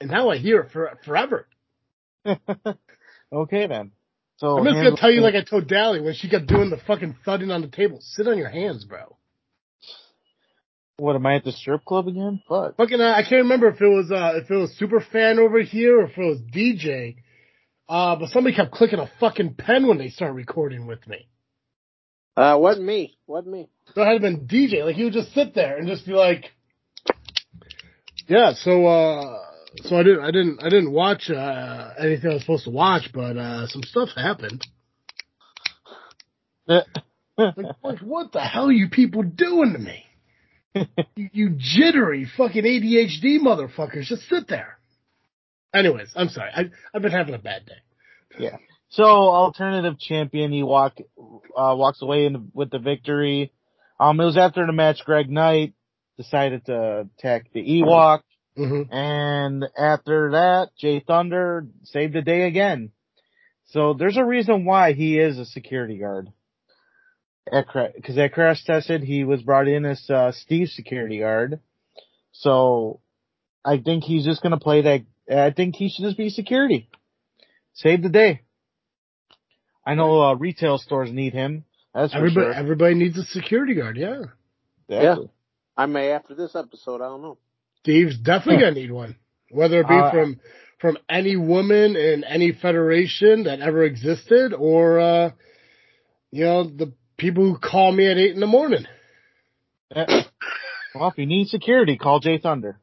And now I hear it for, forever. okay then. So I'm just gonna tell you like I told Dally when she kept doing the fucking thudding on the table. Sit on your hands, bro. what am I at the strip club again? Fuck. Fucking, uh, I can't remember if it was uh if it was super fan over here or if it was DJ. Uh, but somebody kept clicking a fucking pen when they started recording with me. Uh, wasn't me. Wasn't me. So it had been DJ. Like he would just sit there and just be like, "Yeah." So, uh, so I didn't, I didn't, I didn't watch uh anything I was supposed to watch, but uh some stuff happened. Like, what, what the hell are you people doing to me? you, you jittery fucking ADHD motherfuckers, just sit there. Anyways, I'm sorry. I, I've been having a bad day. Yeah. So alternative champion, he walk uh, walks away in, with the victory. Um, it was after the match. Greg Knight decided to attack the Ewok, Mm-hmm. and after that, Jay Thunder saved the day again. So there's a reason why he is a security guard. Because at crash tested, he was brought in as uh, Steve's security guard. So I think he's just gonna play that. I think he should just be security. Save the day. I know uh, retail stores need him. That's for Everybody, sure. everybody needs a security guard. Yeah, Exactly. I may after this episode. I don't know. Steve's definitely gonna need one, whether it be Uh, from from any woman in any federation that ever existed, or uh, you know the people who call me at eight in the morning. Yeah. Well, if you need security, call Jay Thunder.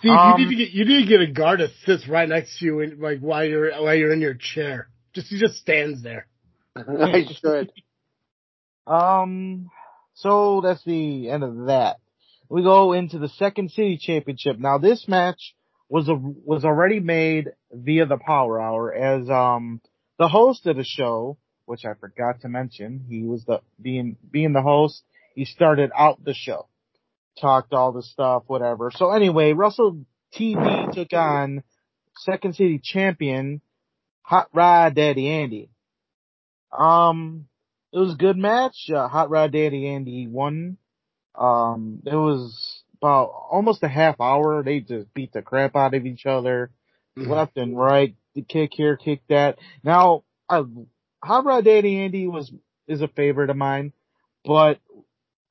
Steve, Um, you need to get you need to get a guard that sits right next to you, and, like while you're while you're in your chair. Just he just stands there. I should. Um, so that's the end of that. We go into the second city championship. Now this match was a, was already made via the Power Hour as um the host of the show, which I forgot to mention. He was the being being the host. He started out the show, talked all the stuff, whatever. So anyway, Russell TD took on second city champion Hot Rod Daddy Andy. Um, it was a good match. Uh, Hot Rod Daddy Andy won. Um, it was about almost a half hour. They just beat the crap out of each other, left and right. The kick here, kick that. Now, I, Hot Rod Daddy Andy was is a favorite of mine, but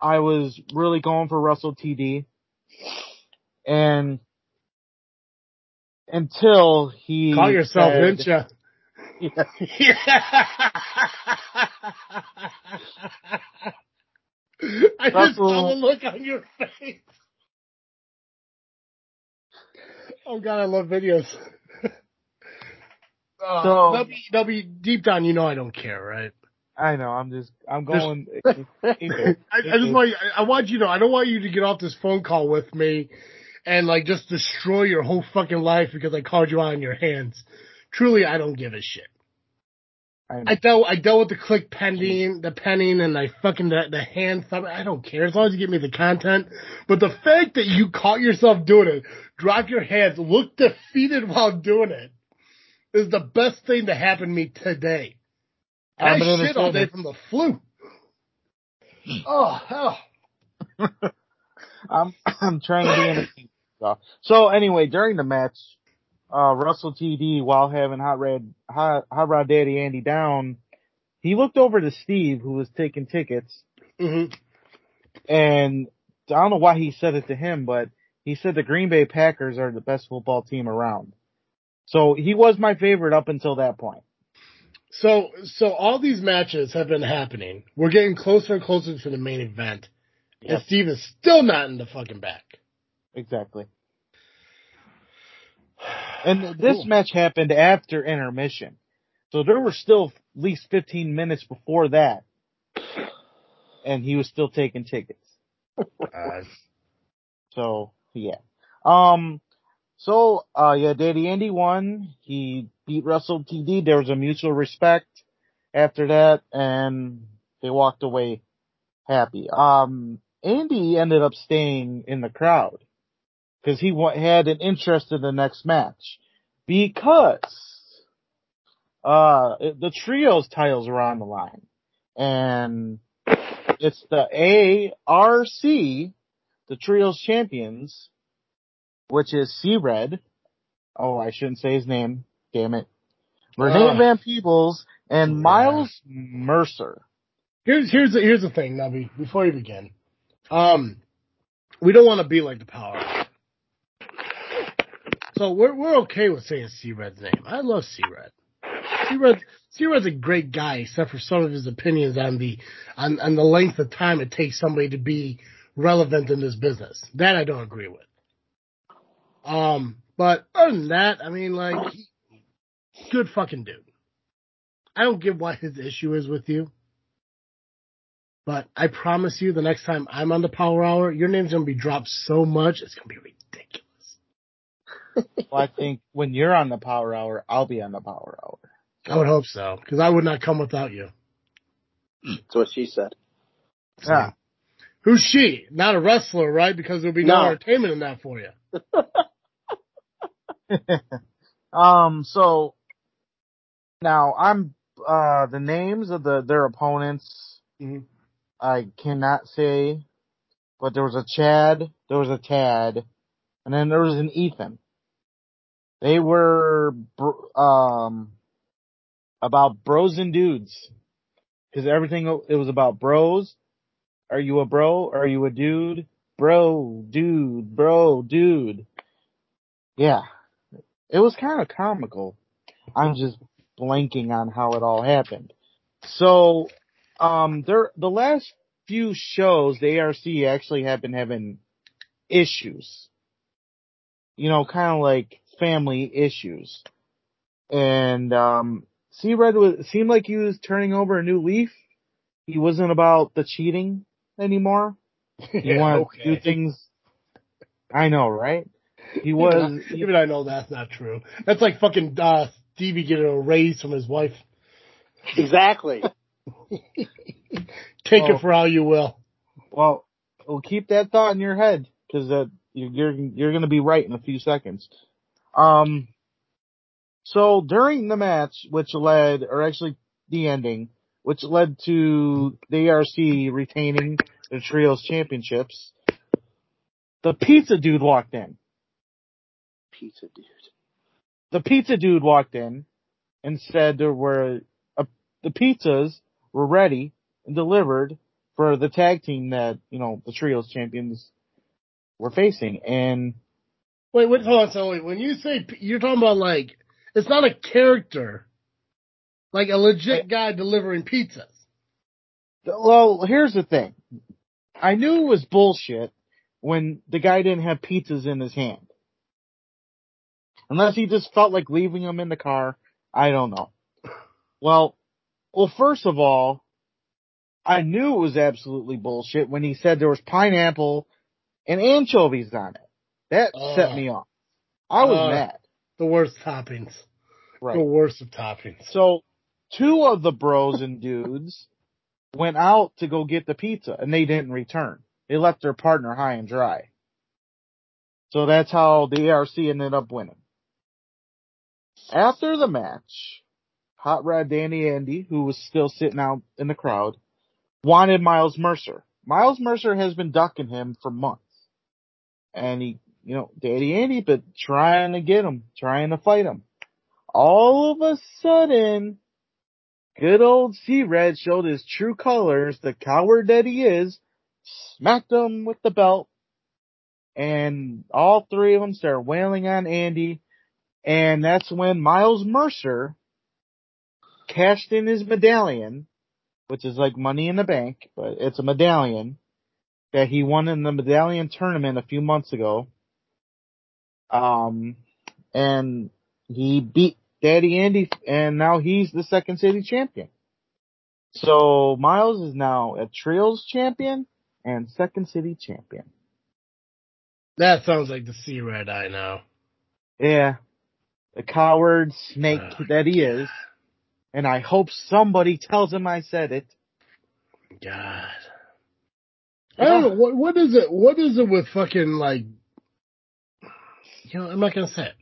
I was really going for Russell TD, and until he Call yourself, said- didn't you? Yeah. I just Russell- saw the look on your face. Oh god, I love videos. Uh, So- W, W, deep down, you know I don't care, right? I know. I'm just. I'm going. I, I just want you, I want you to know I don't want you to get off this phone call with me and like just destroy your whole fucking life because I called you out on your hands. Truly, I don't give a shit. I. I dealt I dealt with the click pending, the penning, and I fucking the, the hand thumb. I don't care as long as you give me the content. But the fact that you caught yourself doing it, drop your hands, look defeated while doing it, is the best thing to happen to me today. I'm I shit all day from the flu. Oh hell! I'm I'm trying to be entertaining. So, anyway, during the match, uh, Russell TD, while having Hot Red Hot, Hot Rod Daddy Andy down, he looked over to Steve, who was taking tickets, hmm and I don't know why he said it to him, but he said the Green Bay Packers are the best football team around. So he was my favorite up until that point. So, so all these matches have been happening. We're getting closer and closer to the main event, Yep. and Steve is still not in the fucking back. Exactly. And this Cool. match happened after intermission. So there were still at least 15 minutes before that. And he was still taking tickets. Uh, So, yeah. Um, so, uh, yeah, Daddy Andy won. He beat Russell TD. There was a mutual respect after that and they walked away happy. Um, Andy ended up staying in the crowd. because he wa- had an interest in the next match because uh the trios titles are on the line and it's the ARC, the trios champions, which is C Red. Oh, I shouldn't say his name. Damn it. Renee Ugh. Van Peebles and Yeah. Miles Mercer. Here's here's the, here's the thing, Nubby. Before you begin, um, we don't want to be like the Power. So we're we're okay with saying C Red's name. I love C Red. C Red C Red's a great guy, except for some of his opinions on the on, on the length of time it takes somebody to be relevant in this business. That I don't agree with. Um, but other than that, I mean, like, he- good fucking dude. I don't get what his issue is with you. But I promise you, the next time I'm on the Power Hour, your name's gonna be dropped so much, it's gonna be ridiculous. Well, I think when you're on the Power Hour, I'll be on the Power Hour. I would hope so, because I would not come without you. That's what she said. Yeah. Who's she? Not a wrestler, right? Because there'll be no, No. entertainment in that for you. Um, so now I'm uh the names of the their opponents Mhm. I cannot say, but there was a Chad, there was a Tad, and then there was an Ethan. They were um about bros and dudes because everything it was about bros. Are you a bro? Are you a dude? Bro, dude, bro, dude. Yeah. It was kind of comical. I'm just blanking on how it all happened. So, um, there, the last few shows, the ARC actually have been having issues. You know, kind of like family issues. And, um, C Red was, seemed like he was turning over a new leaf. He wasn't about the cheating anymore. He wanted to do things. I know, right? He was, Even, even I know that's not true. That's like fucking uh, Stevie getting a raise from his wife. Exactly. Take Oh. it for all you will. Well, well, keep that thought in your head because uh, you're you're, you're going to be right in a few seconds. Um, so during the match, which led, or actually the ending, which led to the ARC retaining the trios championships, the pizza dude walked in. Pizza dude. The pizza dude walked in and said there were uh, the pizzas were ready and delivered for the tag team that you know the trios champions were facing, and Wait, wait, hold on. So wait, when you say you're talking about like it's not a character, like a legit guy delivering pizzas. Well, here's the thing. I knew it was bullshit when the guy didn't have pizzas in his hand. Unless he just felt like leaving them in the car. I don't know. Well, well, first of all, I knew it was absolutely bullshit when he said there was pineapple and anchovies on it. That oh. set me off. I was Ugh. mad. The worst toppings. The worst of toppings. So two of the bros and dudes went out to go get the pizza and they didn't return. They left their partner high and dry. So that's how the ARC ended up winning. After the match, Hot Rod Daddy Andy, who was still sitting out in the crowd, wanted Miles Mercer. Miles Mercer has been ducking him for months. And he, you know, Daddy Andy, but trying to get him, trying to fight him. All of a sudden, good old C-Red showed his true colors, the coward that he is, smacked him with the belt, and all three of them started wailing on Andy, and that's when Miles Mercer cashed in his medallion, which is like money in the bank, but it's a medallion that he won in the medallion tournament a few months ago. Um, and he beat Daddy Andy, and now he's the second city champion. So Miles is now a trios champion and second city champion. That sounds like the C Red I know. Yeah. The coward snake Oh, that he is. And I hope somebody tells him I said it. God. I don't oh. know what what is it. What is it with fucking like you know, I'm not gonna say it.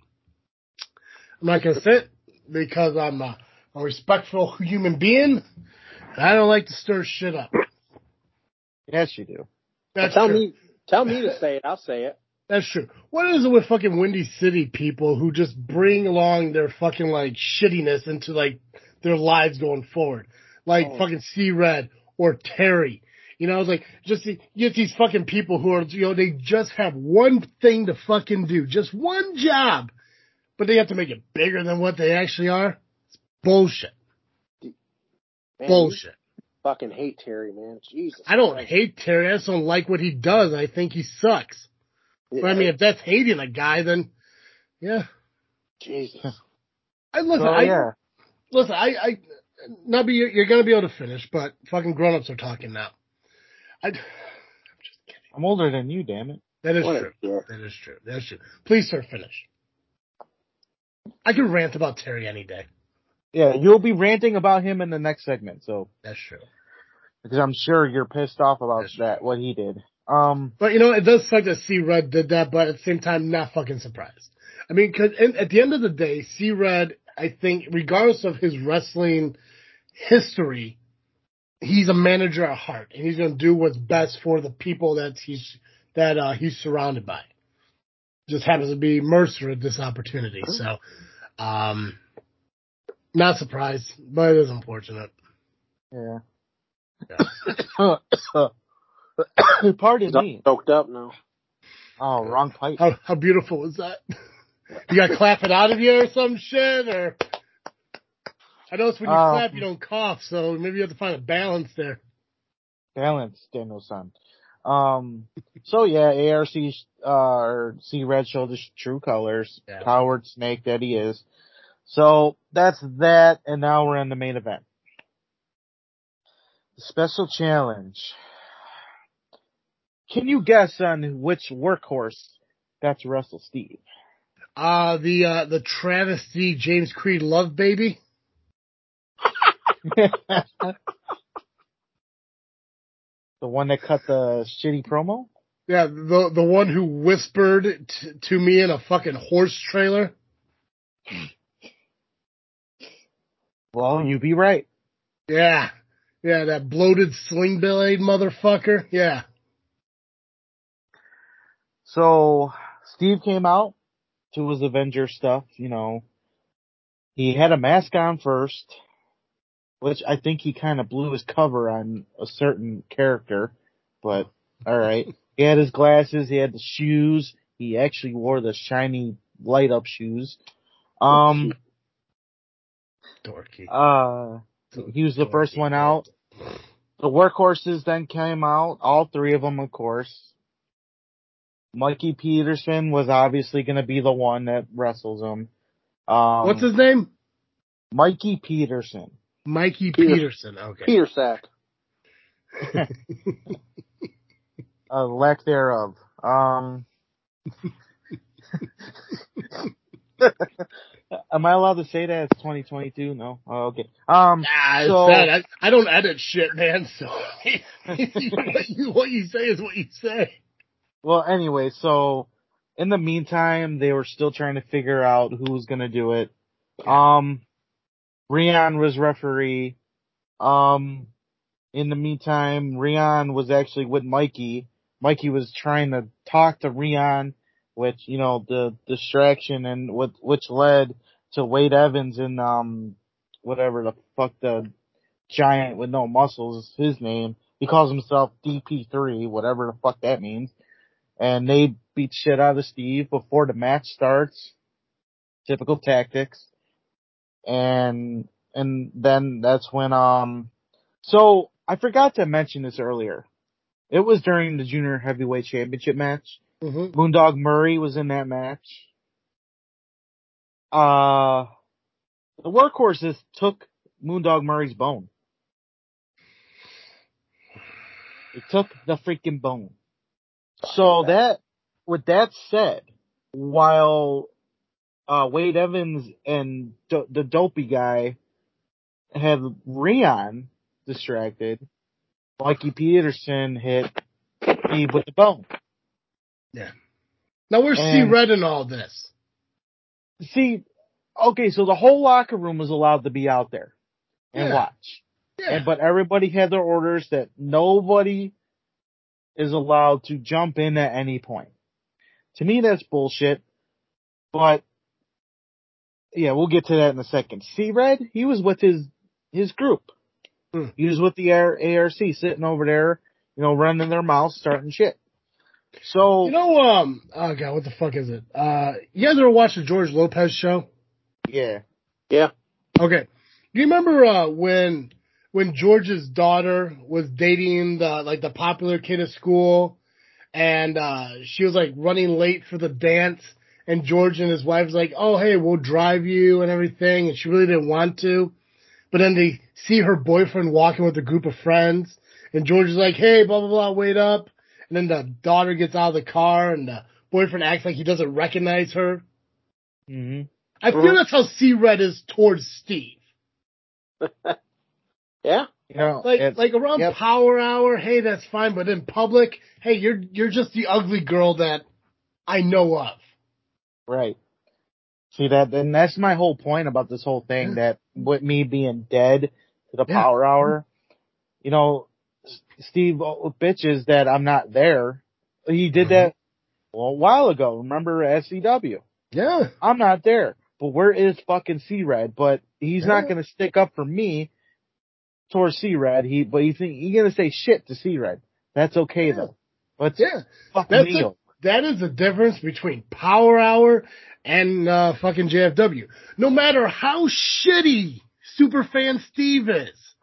I'm not gonna say it because I'm a, a respectful human being. And I don't like to stir shit up. Yes, you do. That's tell true. me, tell me to say it. I'll say it. That's true. What is it with fucking Windy City people who just bring along their fucking like shittiness into like their lives going forward? Like Oh. fucking C Red or Terry. You know, it's like just you get these fucking people who are you know, they just have one thing to fucking do, just one job. But they have to make it bigger than what they actually are. It's bullshit. Man, Bullshit. fucking hate Terry, man. Jesus. I don't Christ. hate Terry. I just don't like what he does. I think he sucks. But I mean, if that's hating a guy, then yeah. Jesus. I listen. So I, yeah, listen, I, I, Nubby, you're, you're gonna be able to finish, but fucking grown-ups are talking now. I, I'm just kidding. I'm older than you, damn it. That is What true. dick. That is true. That's true. Please, sir, finish. I can rant about Terry any day. Yeah, you'll be ranting about him in the next segment, so That's true. because I'm sure you're pissed off about Yes. that what he did. Um, But you know, it does suck that C Red did that, but at the same time, not fucking surprised. I mean, cause in, at the end of the day, C Red, I think, regardless of his wrestling history, he's a manager at heart, and he's going to do what's best for the people that he's that uh, he's surrounded by. Just happens to be Mercer at this opportunity, so um, not surprised, but it is unfortunate. yeah. Pardon me. Choked up now. Oh, wrong pipe. How how beautiful is that? You got to clap it out of you or some shit, or I notice when you Um, clap, you don't cough, so maybe you have to find a balance there. Balance, Daniel-san. Um, so yeah, ARC, uh, or C Red showed his true colors. Yeah. Coward snake that he is. So that's that, and now we're in the main event. The special challenge. Can you guess on which workhorse that's Russell Steve? Uh the uh the travesty James Creed love baby. the one that cut the shitty promo? Yeah, the the one who whispered t- to me in a fucking horse trailer. Well, you be right. Yeah, yeah, that bloated sling blade motherfucker. Yeah, So Steve came out to his Avenger stuff, you know. He had a mask on first, which I think he kind of blew his cover on a certain character, but alright. he had his glasses, he had the shoes, he actually wore the shiny light up shoes. Um, dorky. uh, he was the first one out. The workhorses then came out, all three of them, of course. Mikey Peterson was obviously going to be the one that wrestles him. Um, What's his name? Mikey Peterson. Mikey Peter- Peterson. Okay. Peter sack. Uh, lack thereof. Um, am I allowed to say that it's 2022? No. Oh, okay. Um, Nah, So- I, I don't edit shit, man. So what, you, what you say is what you say. Well, anyway, so in the meantime, they were still trying to figure out who was going to do it. Um, Rion was referee. Um, in the meantime, Rion was actually with Mikey. Mikey was trying to talk to Rion, which, you know, the distraction and what, which led to Wade Evans and, um, whatever the fuck the giant with no muscles is his name. He calls himself DP3, whatever the fuck that means. And they beat shit out of Steve before the match starts. Typical tactics. And, and then that's when, um, so I forgot to mention this earlier. It was during the junior heavyweight championship match. Mm-hmm. Moondog Murray was in that match. Uh, the workhorses took Moondog Murray's bone. It took the freaking bone. So that, with that said, while, uh, Wade Evans and Do- the dopey guy had Rion distracted, Mikey Peterson hit Steve with the bone. Yeah. Now where's C And- Red in all this? See, okay, so the whole locker room was allowed to be out there and Yeah. watch. Yeah. And, but everybody had their orders that nobody is allowed to jump in at any point. To me, that's bullshit. But yeah, we'll get to that in a second. C Red, he was with his his group. Hmm. He was with the AR- ARC, sitting over there, you know, running their mouth, starting shit. So you know, um, oh god, what the fuck is it? Uh, you guys ever watch the George Lopez show? yeah, Yeah. Okay. Do you remember uh, when when George's daughter was dating the like the popular kid at school, and uh, she was like running late for the dance, and George and his wife was like, "Oh, hey, we'll drive you and everything," and she really didn't want to, but then they see her boyfriend walking with a group of friends, and George is like, "Hey, blah blah blah, wait up," and then the daughter gets out of the car, and the boyfriend acts like he doesn't recognize her. hmm I feel that's how C Red is towards Steve. Yeah. you know, Like like around yep. power hour, hey, that's fine, but in public, hey, you're you're just the ugly girl that I know of. Right. See that, and that's my whole point about this whole thing. That with me being dead to the Yeah. power hour, you know, Steve uh, bitches that I'm not there. He did Mhm. that well, a while ago. Remember SCW? Yeah. I'm not there, but where is fucking C Red? But he's not gonna stick up for me towards C Red. He, but he think he's gonna say shit to C Red. That's okay Yeah. though. Let's Yeah. fuck That's me a- That is the difference between power hour and uh, fucking JFW. No matter how shitty Superfan Steve is,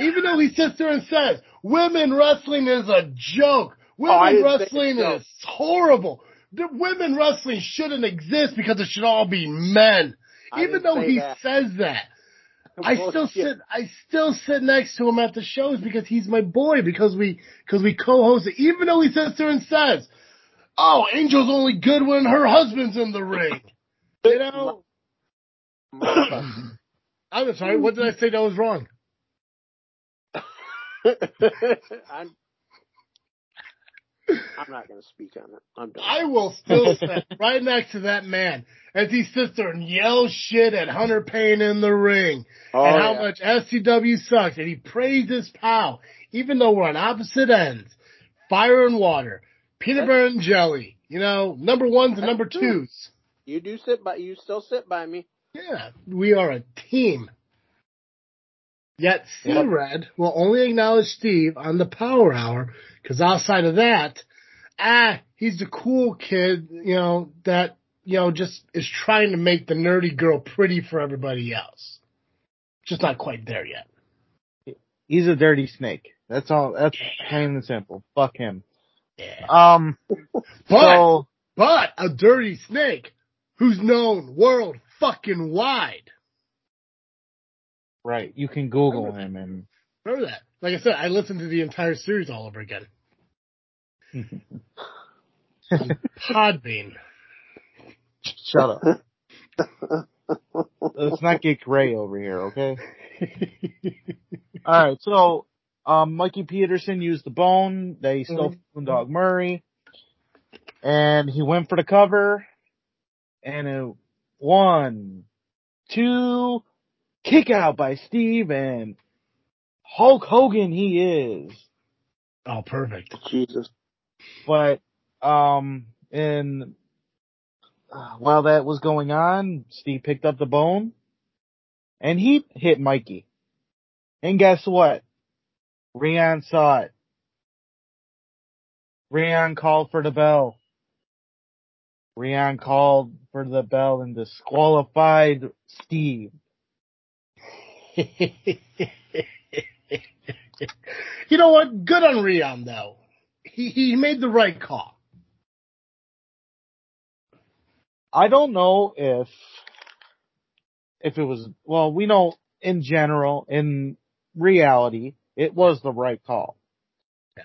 even though he sits there and says women wrestling is a joke, Oh, women didn't wrestling is horrible. The women wrestling shouldn't exist because it should all be men. I Even though he that. says that, I still sit. I still sit next to him at the shows because he's my boy. Because we because we co-host it. Even though he sits there and says, "Oh, Angel's only good when her husband's in the ring." You know. I'm sorry. What did I say that was wrong? I'm, I'm not going to speak on it. I'm done. I will still sit right next to that man as he sits there and yells shit at Hunter Payne in the ring. oh, and how yeah. much SCW sucks, and he praised his pal, even though we're on opposite ends. Fire and water, peanut butter and jelly. You know, number ones and number twos. You do sit by. You still sit by me. Yeah, we are a team. Yet Yep. C-Red will only acknowledge Steve on the Power Hour, because outside of that, ah, he's the cool kid, you know, that, you know, just is trying to make the nerdy girl pretty for everybody else. Just not quite there yet. He's a dirty snake. That's all. That's plain and simple. Fuck him. Yeah. Um. But, so but a dirty snake who's known world fucking wide. Right, you can Google him and Remember that? Like I said, I listened to the entire series all over again. Podbean. shut up. Let's not get gray over here, okay? All right. So, um, Mikey Peterson used the bone that he stole from Dog Murray, and he went for the cover, and it one, two, kick out by Steve, and Hulk Hogan he is. oh, perfect. Jesus. But um, and uh, while that was going on, Steve picked up the bone, and he hit Mikey. And guess what? Rion saw it. Rion called for the bell. Rion called for the bell and disqualified Steve. you know what? Good on Rion though. He he made the right call. I don't know if if it was well, we know in general, in reality, it was the right call. Yeah.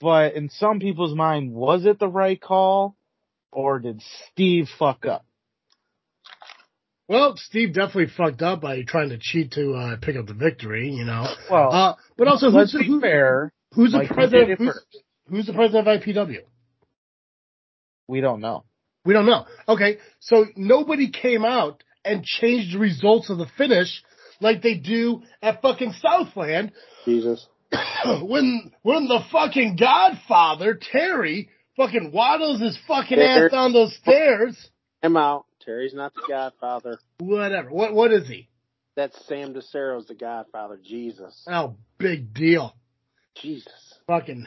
But in some people's mind, was it the right call or did Steve fuck up? Well, Steve definitely fucked up by trying to cheat to uh, pick up the victory. You know. Well, Uh, but also, who's let's the, be who, fair. who's the president? Who's, who's the president of IPW? We don't know. We don't know. Okay, so nobody came out and changed the results of the finish like they do at fucking Southland Jesus. when when the fucking Godfather Terry fucking waddles his fucking ass down those stairs. I'm out. Terry's not the Godfather. Whatever. What what is he? That's Sam DeCero's the Godfather. Jesus. Oh, big deal. Jesus. Fucking.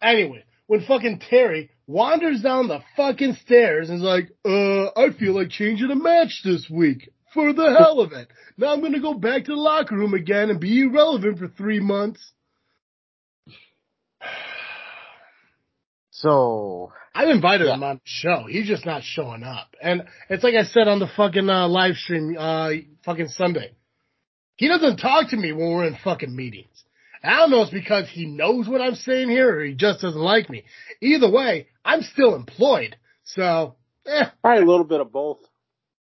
Anyway, when fucking Terry wanders down the fucking stairs and is like, uh, I feel like changing a match this week for the hell of it. Now I'm gonna go back to the locker room again and be irrelevant for three months. So I've invited Yeah. him on the show. He's just not showing up. And it's like I said on the fucking uh, live stream, uh, fucking Sunday. He doesn't talk to me when we're in fucking meetings. I don't know if it's because he knows what I'm saying here or he just doesn't like me. Either way, I'm still employed. So, eh, Probably a little bit of both.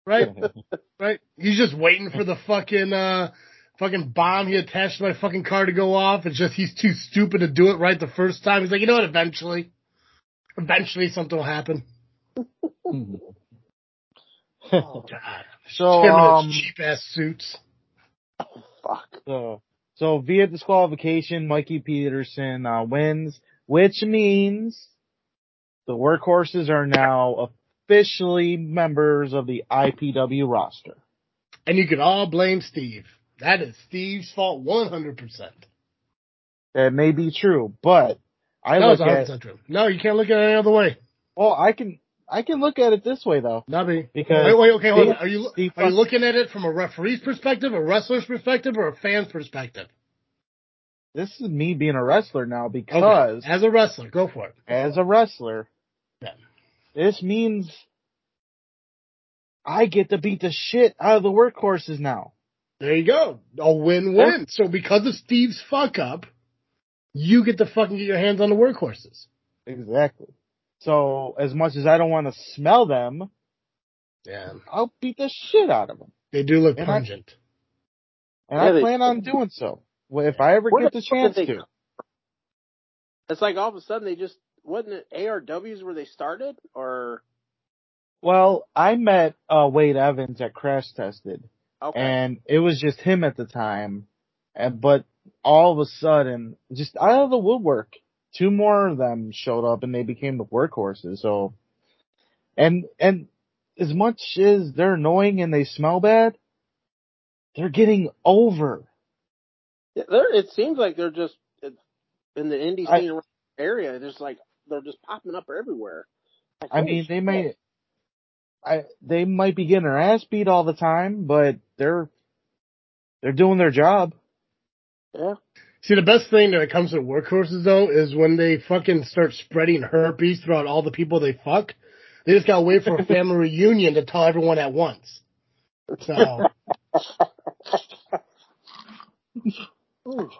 right? right? He's just waiting for the fucking, uh, fucking bomb he attached to my fucking car to go off. It's just he's too stupid to do it right the first time. He's like, you know what, eventually. Eventually something will happen. Oh, God. so um cheap ass suits. fuck. so so via disqualification, Mikey Peterson uh, wins, which means the workhorses are now officially members of the IPW roster. And you can all blame Steve. That is Steve's fault 100%. That may be true, but I That was look at 100% true. No, you can't look at it any other way. well, I can I can look at it this way though Not me. because Wait, wait, okay, hold on. Steve- Are you, Steve are you looking at it from a referee's perspective, a wrestler's perspective, or a fan's perspective? this is me being a wrestler now Okay. because As a wrestler, go for it. as a wrestler, Yeah. this means I get to beat the shit out of the workhorses now. There you go. A win-win. So because of Steve's fuck up, you get to fucking get your hands on the workhorses. Exactly. So as much as I don't want to smell them, Yeah. I'll beat the shit out of them, They do look And I- pungent. and Yeah, I they- plan on doing so if I ever get the the chance to. It's like all of a sudden they just wasn't it ARWs where they started or Well, I met uh, Wade Evans at Crash Tested, okay. and it was just him at the time. And but all of a sudden, just out of the woodwork, two more of them showed up, and they became the workhorses. So, and and as much as they're annoying and they smell bad, they're getting over. Yeah, they're, it seems like they're just in the indie scene the area. There's like they're just popping up everywhere. Like, I mean, they shit. may, I they might be getting their ass beat all the time, but they're they're doing their job. Yeah. See, the best thing that it comes to workhorses though is when they fucking start spreading herpes throughout all the people they fuck. They just gotta wait for a family reunion to tell everyone at once. So, Ooh,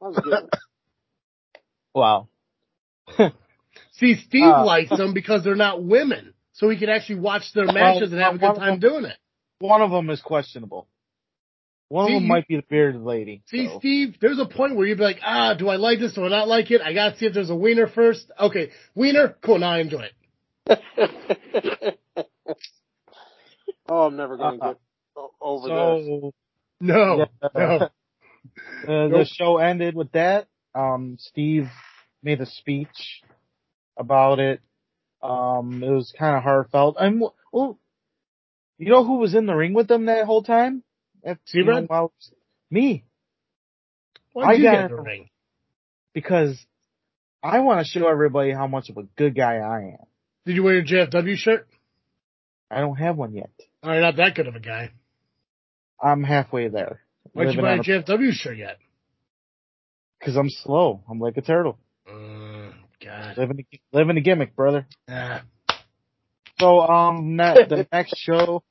that was good. Wow. see, Steve Uh. likes them because they're not women, so he can actually watch their matches and have a good time them- doing it. One of them is questionable. One See, of them you- might be the bearded lady. See, so. Steve, there's a point where you'd be like, ah, do I like this? Do I not like it? I gotta see if there's a wiener first. Okay, wiener, cool, now I enjoy it. oh, I'm never gonna Uh, get o- over this. No, yeah, no. uh, the show ended with that. Um, Steve made a speech about it. Um, it was kind of heartfelt. I'm, well, you know who was in the ring with them that whole time? At, you know, me, Why'd I you got get the ring? because I want to show everybody how much of a good guy I am. Did you wear your JFW shirt? I don't have one yet. Oh, you're not that good of a guy. I'm halfway there. Why'd you buy a JFW shirt yet? Cause I'm slow. I'm like a turtle. Mm, God. Living, the- living a gimmick, brother. Ah. So, um, the next show,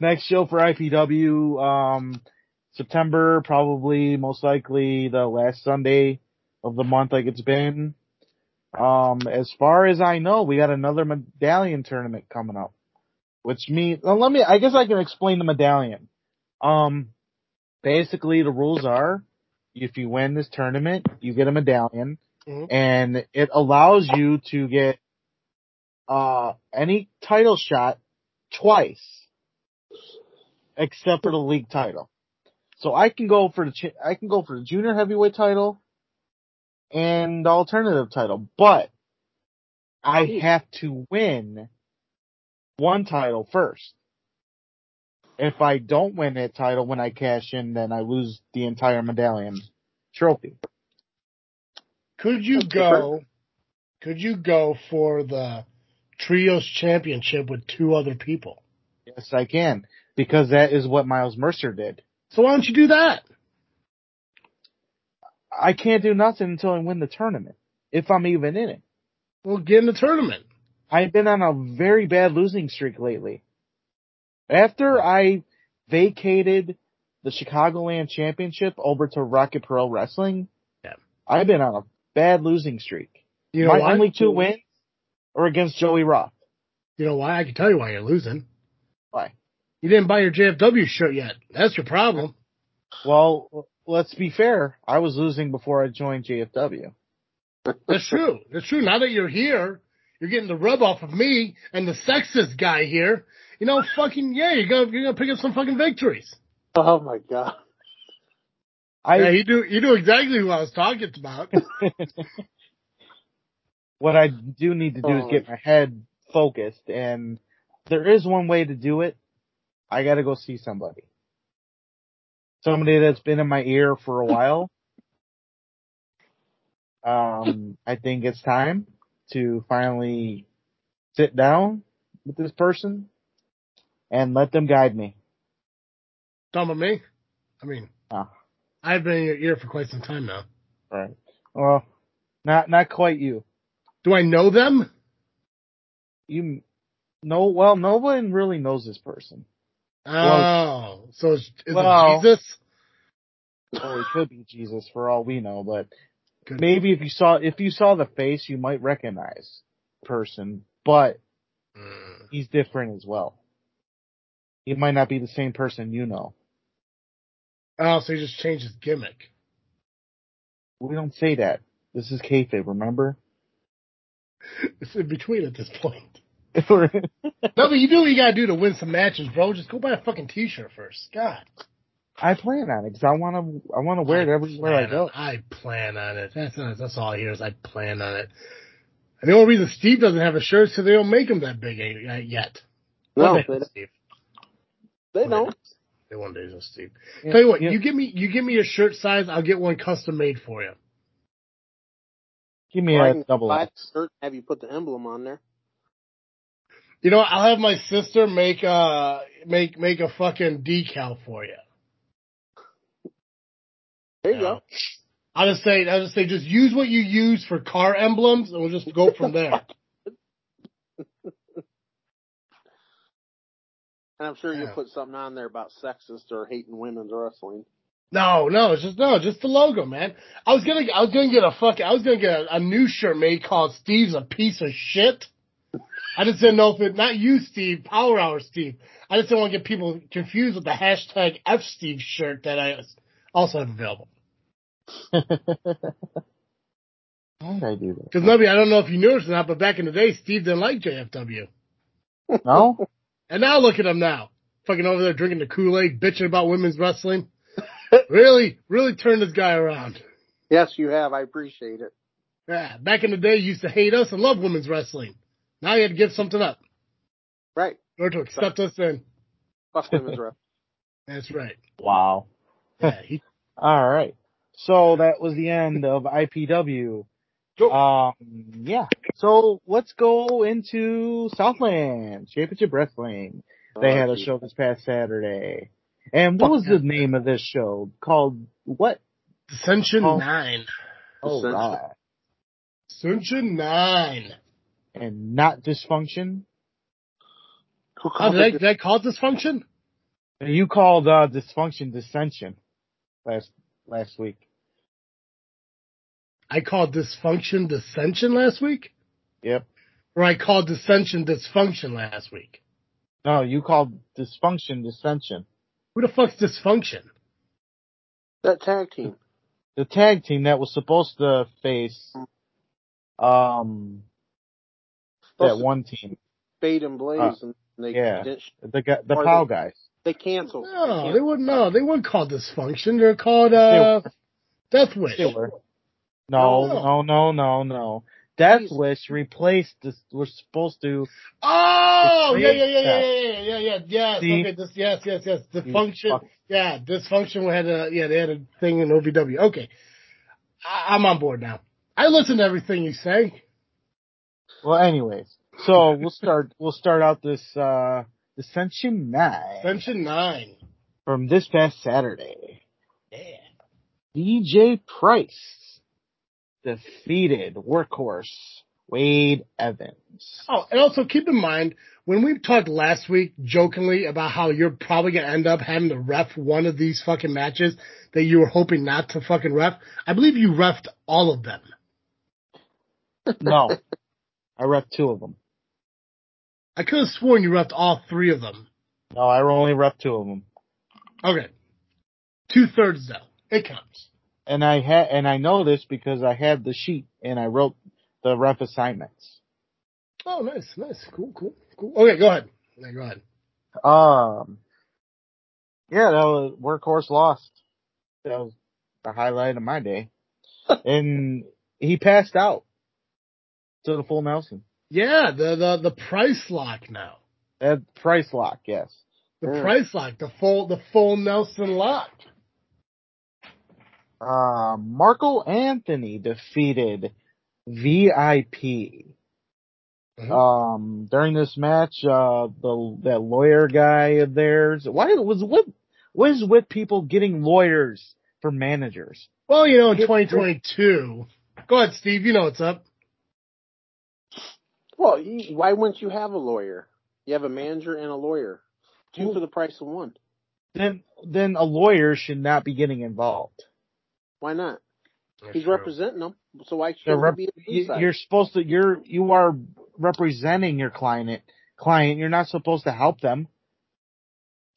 next show for IPW, um, September, probably most likely the last Sunday of the month, like it's been. Um, as far as I know, we got another medallion tournament coming up, which means, well, let me, I guess I can explain the medallion. Um, basically the rules are, if you win this tournament, you get a medallion. Mhm. and it allows you to get uh any title shot twice, except for the league title. So I can go for the I can go for the junior heavyweight title and the alternative title, but I have to win one title first. If I don't win that title when I cash in, then I lose the entire medallion trophy. Could you go? Could you go for the trios championship with two other people? Yes, I can because that is what Miles Mercer did. So why don't you do that? I can't do nothing until I win the tournament, if I'm even in it. Well, get in the tournament. I've been on a very bad losing streak lately. After I vacated the Chicagoland Championship over to Rocket Pro Wrestling, Yeah. I've been on a bad losing streak. You know My why? only two wins are against Joey Roth. You know why? I can tell you why you're losing. Why? You didn't buy your JFW shirt yet. That's your problem. Well, let's be fair. I was losing before I joined JFW. That's true. That's true. Now that you're here, you're getting the rub off of me and the sexist guy here. You know, fucking yeah, you're gonna you're gonna pick up some fucking victories. Oh my god. I yeah, you do you do exactly who I was talking about. what I do need to do is Oh. get my head focused and there is one way to do it. I gotta go see somebody. Somebody that's been in my ear for a while. Um, I think it's time to finally sit down with this person and let them guide me. Talking about me? I mean, Ah. I've been in your ear for quite some time now. Right. Well, not, not quite you. Do I know them? You know, well, no one really knows this person. Oh, so is, is well- it Jesus? Or it could be Jesus for all we know, but Good. maybe if you saw if you saw the face, you might recognize person, but Mm. he's different as well. He might not be the same person you know. Oh, so he just changed his gimmick. We don't say that. This is kayfabe, remember? It's in between at this point. I No, but you do what you gotta do to win some matches, bro. Just go buy a fucking t-shirt first. God. I plan on it because I want to. I want to wear it everywhere I plan go. on- I plan on it. That's that's all I hear is I plan on it. And the only reason Steve doesn't have a shirt is because they don't make them that big uh, yet. No, One day, they, Steve. they don't. They one day, so Steve. Yeah, Tell you what, yeah. you give me you give me your shirt size, I'll get one custom made for you. give me Or I a can double buy X. the shirt, have you put the emblem on there. You know, I'll have my sister make uh make make a fucking decal for you. There you go. I'll just say I'll just say just use what you use for car emblems and we'll just go from there. And I'm sure Yeah. you'll put something on there about sexist or hating women's wrestling. No, no, it's just no, just the logo, man. I was gonna, I was gonna get a fucking, I was gonna get a, a new shirt made called "Steve's a piece of shit." I just didn't know if it, not you, Steve, Power Hour, Steve. I just didn't want to get people confused with the hashtag F Steve shirt that I also have available. Why did I do that? Because maybe I don't know if you noticed or not, but back in the day, Steve didn't like JFW. No. and now look at him now, fucking over there drinking the Kool Aid, bitching about women's wrestling. really, really turned this guy around. Yes, you have. I appreciate it. Yeah, back in the day, you used to hate us and love women's wrestling. Now you had to give something up Right. in order to accept us in. Fuck women's wrestling. That's right. Wow. Yeah, he, All right. So that was the end of IPW. Go. Um, yeah. So let's go into Southland Championship Wrestling. They Oh, had a geez. show this past Saturday. And what was the name of this show? Called what? Dissension Oh. 9. Oh Dissension. God. Dissension 9. And not dysfunction. Who Oh, called did, I, it did I call it dysfunction? You called uh, dysfunction dissension last last week. I called dysfunction dissension last week? Yep. Or I called dissension dysfunction last week? No, you called dysfunction dissension. Who the fuck's dysfunction? that tag team? The tag team that was supposed to face um Supposed that one team, Fade and Blaze, Uh, and they yeah. didn't, the guy, the Or POW they- guys. they canceled. No, canceled. they wouldn't. No, they weren't called dysfunction. They're called uh, Death Wish. No, No. no, no, no, no. Death Jesus. Wish replaced this. We're supposed to. Oh, yeah, yeah, yeah, yeah, yeah, yeah, yeah, yeah. See? Okay, this, yes, yes, yes. Dysfunction. Yeah, dysfunction had a yeah, they had a thing in OVW. Okay, I, I'm on board now. I listen to everything you say. Well, anyways, so we'll start. We'll start out this uh Ascension Nine Ascension nine. from this past Saturday. Yeah. DJ Price defeated Workhorse Wade Evans. Oh, and also keep in mind when we talked last week jokingly about how you're probably gonna end up having to ref one of these fucking matches that you were hoping not to fucking ref. I believe you refed all of them. No, I ref two of them. I could have sworn you refed all three of them. No, I only ref two of them. Okay. Two thirds though. It counts. And I had, and I know this because I had the sheet and I wrote the ref assignments. Oh, nice, nice, cool, cool, cool. Okay, go ahead. Yeah, go ahead. Um, yeah, that was workhorse lost. That was the highlight of my day. and he passed out to the full Nelson. Yeah, the the the price lock now. That price lock, yes. The Yeah. price lock, the full the full Nelson lock. Uh, Marco Anthony defeated VIP. Mhm. Um, during this match, uh, the, that lawyer guy of theirs, why was, what, what is with people getting lawyers for managers? Well, you know, in 2022. Go ahead, Steve. You know what's up. Well, you, why wouldn't you have a lawyer? You have a manager and a lawyer. Two Well- for the price of one. Then, then a lawyer should not be getting involved. Why not? He's representing them, so why shouldn't rep- he be a you, suicide? you're supposed to, you're, you are representing your client, client. You're not supposed to help them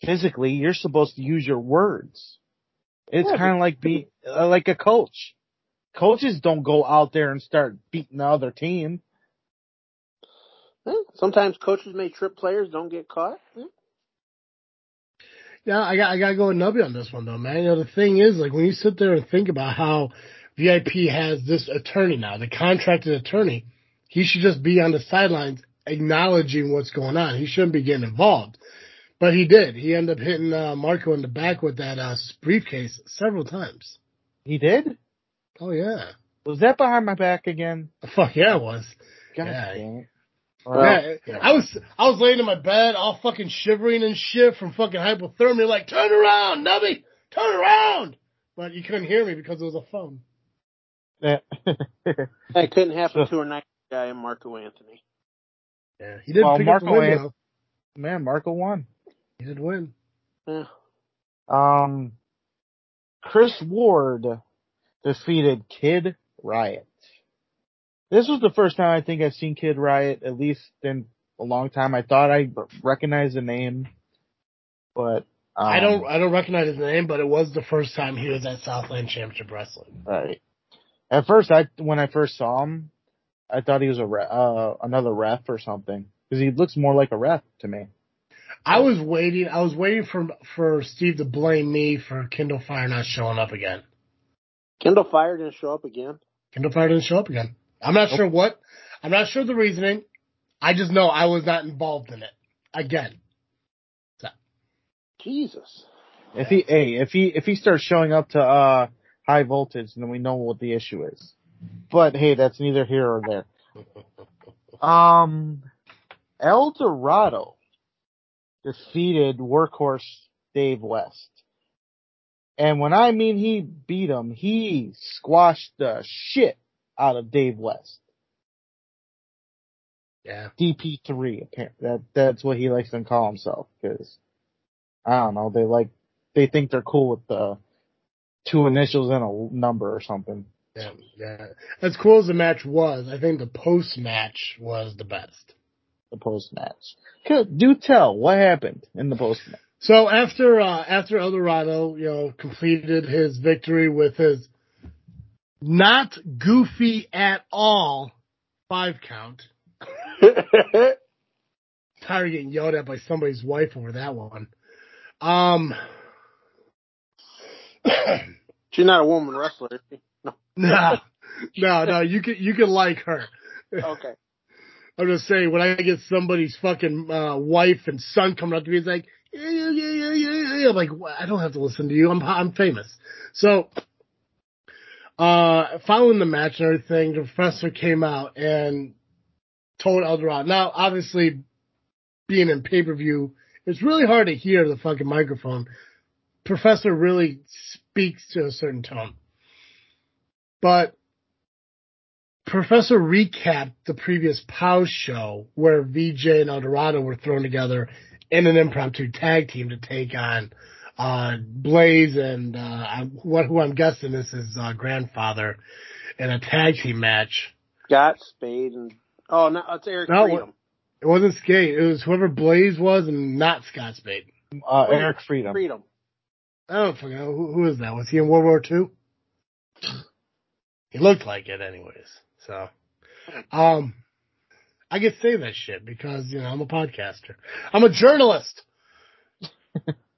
physically. You're supposed to use your words. It's Yeah, kind of like be uh, like a coach. Coaches don't go out there and start beating the other team. Huh? Sometimes coaches may trip players, don't get caught. Yeah, I got I gotta go with Nubby on this one though, man. You know, the thing is, like when you sit there and think about how VIP has this attorney now, the contracted attorney, he should just be on the sidelines acknowledging what's going on. He shouldn't be getting involved. But he did. He ended up hitting uh, Marco in the back with that uh, briefcase several times. He did. Oh yeah. Was that behind my back again? Fuck yeah, it was. God Yeah. Damn it. Yeah, yeah. I was I was laying in my bed, all fucking shivering and shit from fucking hypothermia. Like, turn around, Nubby, turn around. But you couldn't hear me because it was a phone. Yeah. That couldn't happen to a nice guy in Marco Anthony. Yeah, he did Well, pick up the Marco win. Ant- though. Man, Marco won. He did win. Yeah. Um, Chris Ward defeated Kid Riot. This was the first time I think I've seen Kid Riot, at least in a long time. I thought I recognized the name, but um, I don't I don't recognize his name, but it was the first time he was at Southland Championship Wrestling. Right. At first, I when I first saw him, I thought he was a re- uh, another ref or something because he looks more like a ref to me. I was waiting. I was waiting for for Steve to blame me for Kindle Fire not showing up again. Kindle Fire didn't show up again. Kindle Fire didn't show up again. I'm not sure what. I'm not sure the reasoning. I just know I was not involved in it again. Jesus. If he, hey, if he, if he starts showing up to, uh, high voltage, then we know what the issue is. But hey, that's neither here or there. Um, El Dorado defeated Workhorse Dave West. And when I mean he beat him, he squashed the shit out of Dave West. Yeah. DP3, apparently. That, that's what he likes to call himself, cause, I don't know, they like, they think they're cool with the two initials and a number or something. Yeah, yeah. As cool as the match was, I think the post match was the best. The post match. Do tell, what happened in the post match? So after uh, after El Dorado, you know, completed his victory with his not goofy at all five count. Tired of getting yelled at by somebody's wife over that one. Um, She's not a woman wrestler. No. no, no, no. You can you can like her. Okay. I'm just saying when I get somebody's fucking uh, wife and son coming up to me, it's like, yeah, yeah, yeah, yeah, yeah, yeah. I'm like, I don't have to listen to you. I'm I'm famous. So, uh, following the match and everything, the professor came out and told Eldorado. Now, obviously, being in pay per view, it's really hard to hear the fucking microphone. Professor really speaks to a certain tone, but Professor recapped the previous POW show where VJ and Eldorado were thrown together in an impromptu tag team to take on uh, Blaze and uh, what who I'm guessing is his uh, grandfather in a tag team match. Scott Spade and oh no, it's Eric No, Freedom. It wasn't Skate. It was whoever Blaze was and not Scott Spade. Uh, Eric Freedom. Freedom. I don't fucking know. Who, who is that? Was he in World War II? He looked like it anyways. So, um, I can say that shit because, you know, I'm a podcaster. I'm a journalist.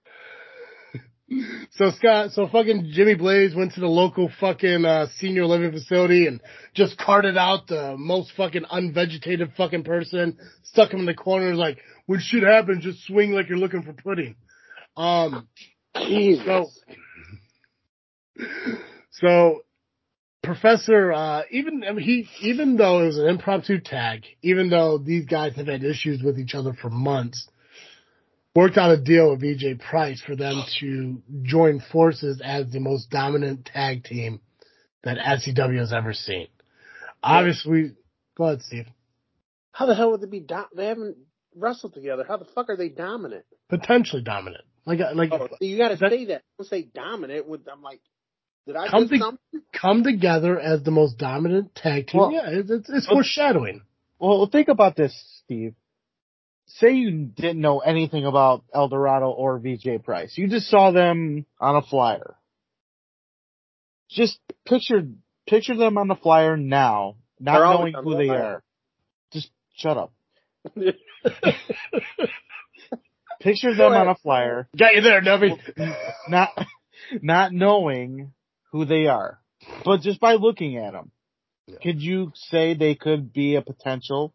so Scott, so fucking Jimmy Blaze went to the local fucking, uh, senior living facility and just carted out the most fucking unvegetated fucking person, stuck him in the corner, like, when shit happens, just swing like you're looking for pudding. Um, Jesus. so, so Professor, uh, even I mean, he, even though it was an impromptu tag, even though these guys have had issues with each other for months, worked out a deal with VJ Price for them to join forces as the most dominant tag team that SCW has ever seen. Obviously, go ahead, Steve. How the hell would they be? Do- they haven't wrestled together. How the fuck are they dominant? Potentially dominant. Like, uh, like, Oh, you got to say that. Don't say dominant. With I'm like, did I Come to- come together as the most dominant tag team. Well- yeah, it's, it's, it's Well- foreshadowing. Well, think about this, Steve. Say you didn't know anything about El Dorado or VJ Price. You just saw them on a flyer. Just picture, picture them on the flyer now, not They're knowing who they flyer. are. Just shut up. Picture them on a flyer, Got you there, Nubby. not, not knowing who they are. But just by looking at them, Yeah. could you say they could be a potential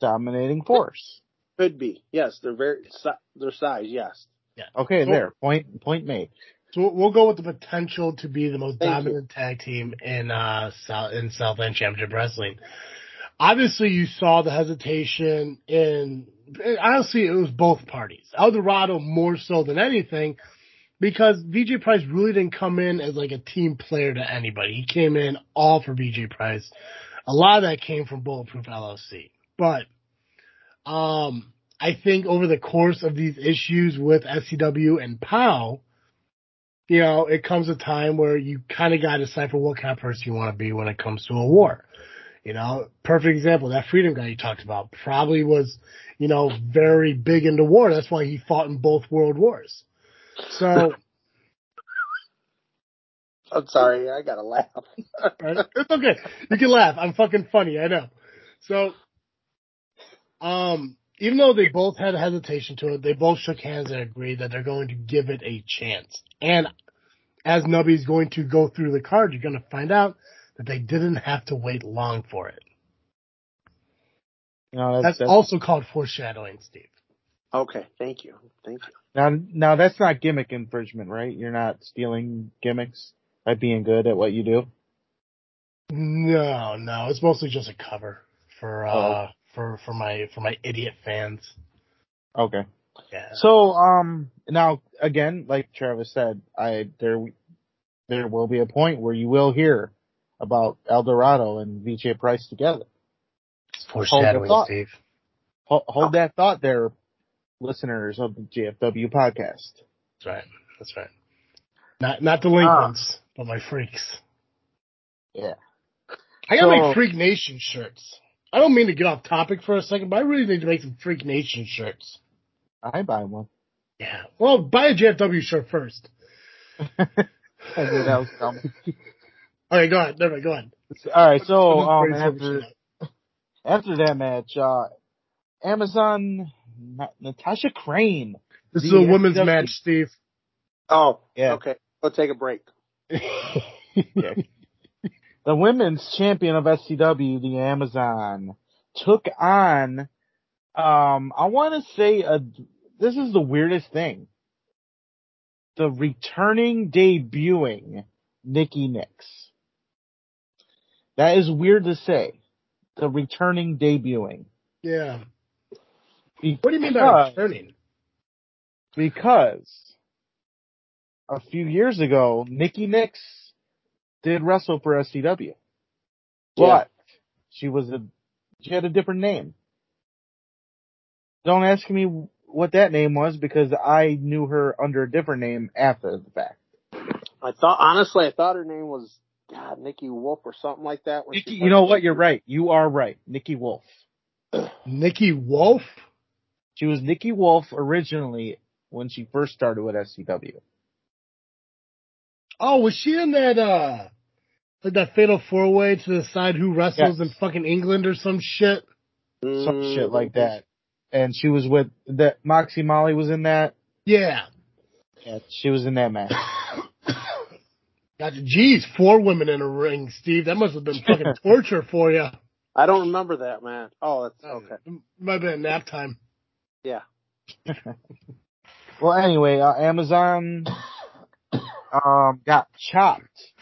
dominating force? Could be. Yes, they're very their size. Yes. Yeah. Okay, So- there. Point Point point made. So we'll go with the potential to be the most Thank dominant tag team in uh South in Southland Championship Wrestling. Obviously, you saw the hesitation in. Honestly, it was both parties. El Dorado more so than anything, because VJ Price really didn't come in as like a team player to anybody. He came in all for VJ Price. A lot of that came from Bulletproof LLC, but um, I think over the course of these issues with SCW and POW, you know, it comes a time where you kind of got to decipher what kind of person you want to be when it comes to a war. You know, perfect example, that freedom guy you talked about probably was, you know, very big into war. That's why he fought in both world wars. So, I'm sorry. I gotta laugh. right? it's okay. You can laugh. I'm fucking funny. I know. So, um, even though they both had hesitation to it, they both shook hands and agreed that they're going to give it a chance. And as Nubby's going to go through the card, you're going to find out that they didn't have to wait long for it. You know, That's, that's, that's also called foreshadowing, Steve. Okay. Thank you. Thank you. now now that's not gimmick infringement, right? You're not stealing gimmicks by being good at what you do. No, no, it's mostly just a cover for uh Oh. For for my for my idiot fans. Okay. Yeah. So um now again, like Travis said, I there there will be a point where you will hear about El Dorado and VJ Price together. It's Hold foreshadowing, thought. Steve. Hold, hold that thought there, listeners of the JFW podcast. That's right. That's right. Not not delinquents, but my freaks. Yeah. I gotta So- make Freak Nation shirts. I don't mean to get off topic for a second, but I really need to make some Freak Nation shirts. I buy one. Yeah. Well, buy a JFW shirt first. I knew that was coming. Okay, go ahead. Never mind, go ahead. All right, so um, after. After that match, uh, Amazon Natasha Crane. This is a women's match, Steve. Oh, Yeah. okay. Let's take a break. Yeah. The women's champion of SCW, the Amazon, took on, um, I want to say a, this is the weirdest thing. The returning, debuting Nikki Nix. That is weird to say. The returning, debuting. yeah. Because, What do you mean by returning? Because a few years ago, Nikki Nix wrestle for SCW. But she was a, she had a different name. Don't ask me what that name was because I knew her under a different name after the fact. I thought honestly, I thought her name was God Nikki Wolf or something like that. Nikki, you know what? You're right. You are right. Nikki Wolf. Nikki Wolf? She was Nikki Wolf originally when she first started with SCW. Oh, was she in that, uh, like that fatal four way to decide who wrestles Yes. in fucking England or some shit? Some shit like that. And she was with, that Moxie Molly was in that. Yeah. Yeah, she was in that match. Gotcha. Jeez, four women in a ring, Steve. That must have been fucking torture for you. I don't remember that, man. Oh, that's okay. Might have been nap time. Yeah. Well, anyway, uh, Amazon um got chopped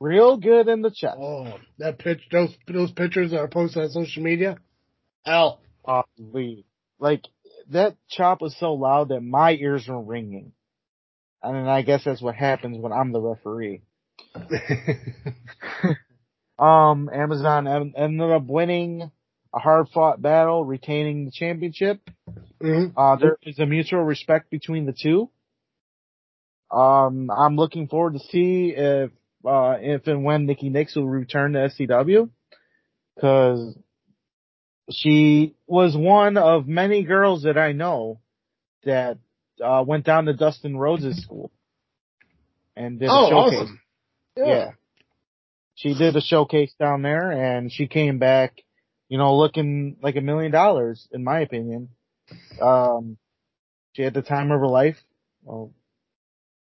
real good in the chest. Oh, that pitch, those those pictures that are posted on social media. L. Holy. Like that chop was so loud that my ears were ringing. And I guess that's what happens when I'm the referee. Um, Amazon ended up winning a hard fought battle, retaining the championship. Mhm. Uh, there is a mutual respect between the two. Um, I'm looking forward to see if, uh, if and when Nikki Nix will return to SCW. Cause she was one of many girls that I know that, uh, went down to Dustin Rhodes' school and did a Oh, showcase. awesome. Yeah. She did a showcase down there and she came back, you know, looking like a million dollars, in my opinion. Um, she had the time of her life. Well,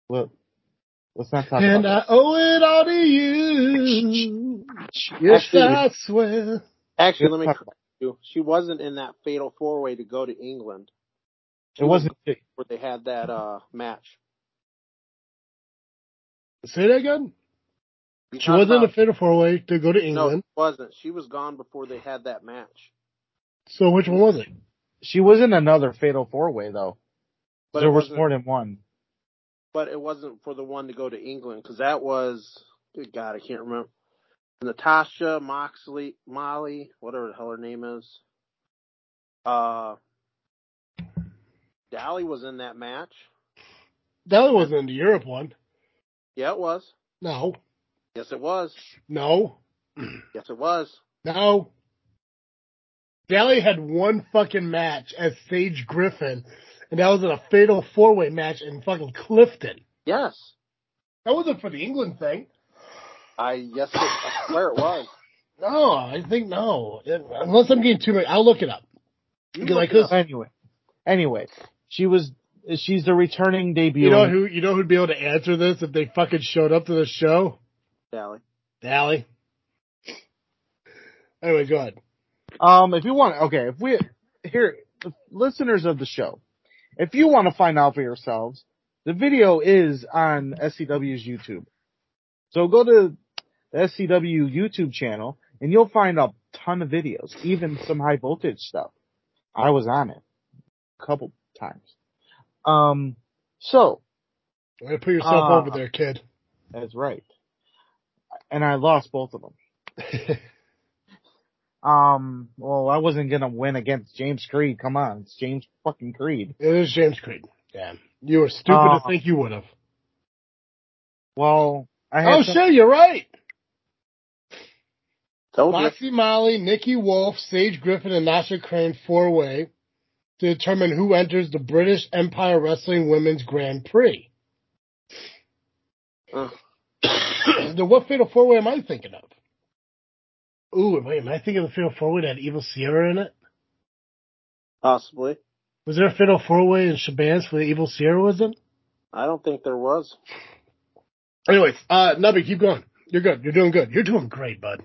well let's not talk And about I owe it all to you. Yes, Actually- I swear. Actually, let me talk correct you. She wasn't in that fatal four way to go to England It wasn't, where they had that uh match. Say that again. You She wasn't in about- a fatal four way to go to No, England. she wasn't. She was gone before they had that match. So which one was it? she was in another fatal four way though. But there was more than one. But it wasn't for the one to go to England because that was, good God, I can't remember. Natasha Moxley, Molly, whatever the hell her name is. Uh, Dally was in that match. That wasn't in the Europe one. Yeah, it was. No. Yes, it was. No. Yes, it was. No. Daly had one fucking match as Sage Griffin, and that was in a fatal four way match in fucking Clifton. Yes. That wasn't for the England thing. I yes, it, I swear it was. No, I think no. It- unless I'm getting too much, I'll look it up. You Because look I could- Anyway, anyway, she was, she's the returning debut. You know who? You know who'd be able to answer this if they fucking showed up to the show? Dally. Daly. Anyway, go ahead. Um, if you want, okay, if we, here, listeners of the show, if you want to find out for yourselves, the video is on SCW's YouTube. So go to the SCW YouTube channel and you'll find a ton of videos, even some high voltage stuff. I was on it a couple times. Um, so, Way to put yourself Uh, over there, kid. that's right. And I lost both of them. Um, well, I wasn't gonna win against James Creed. Come on, it's James fucking Creed. it is James Creed. Yeah. You were stupid Uh, to think you would have. Well, I had Oh some- shit, you're right. Told you. Molly, Nikki Wolf, Sage Griffin, and Nasha Crane four way to determine who enters the British Empire Wrestling Women's Grand Prix. Uh, then what fatal four way am I thinking of? Ooh, wait, am I thinking of the Fatal Four Way that had Evil Sierra in it? Possibly. Was there a Fatal Four Way in Shabazz where the Evil Sierra was in? I don't think there was. Anyways, uh, Nubby, keep going. You're good. You're doing good. You're doing great, bud.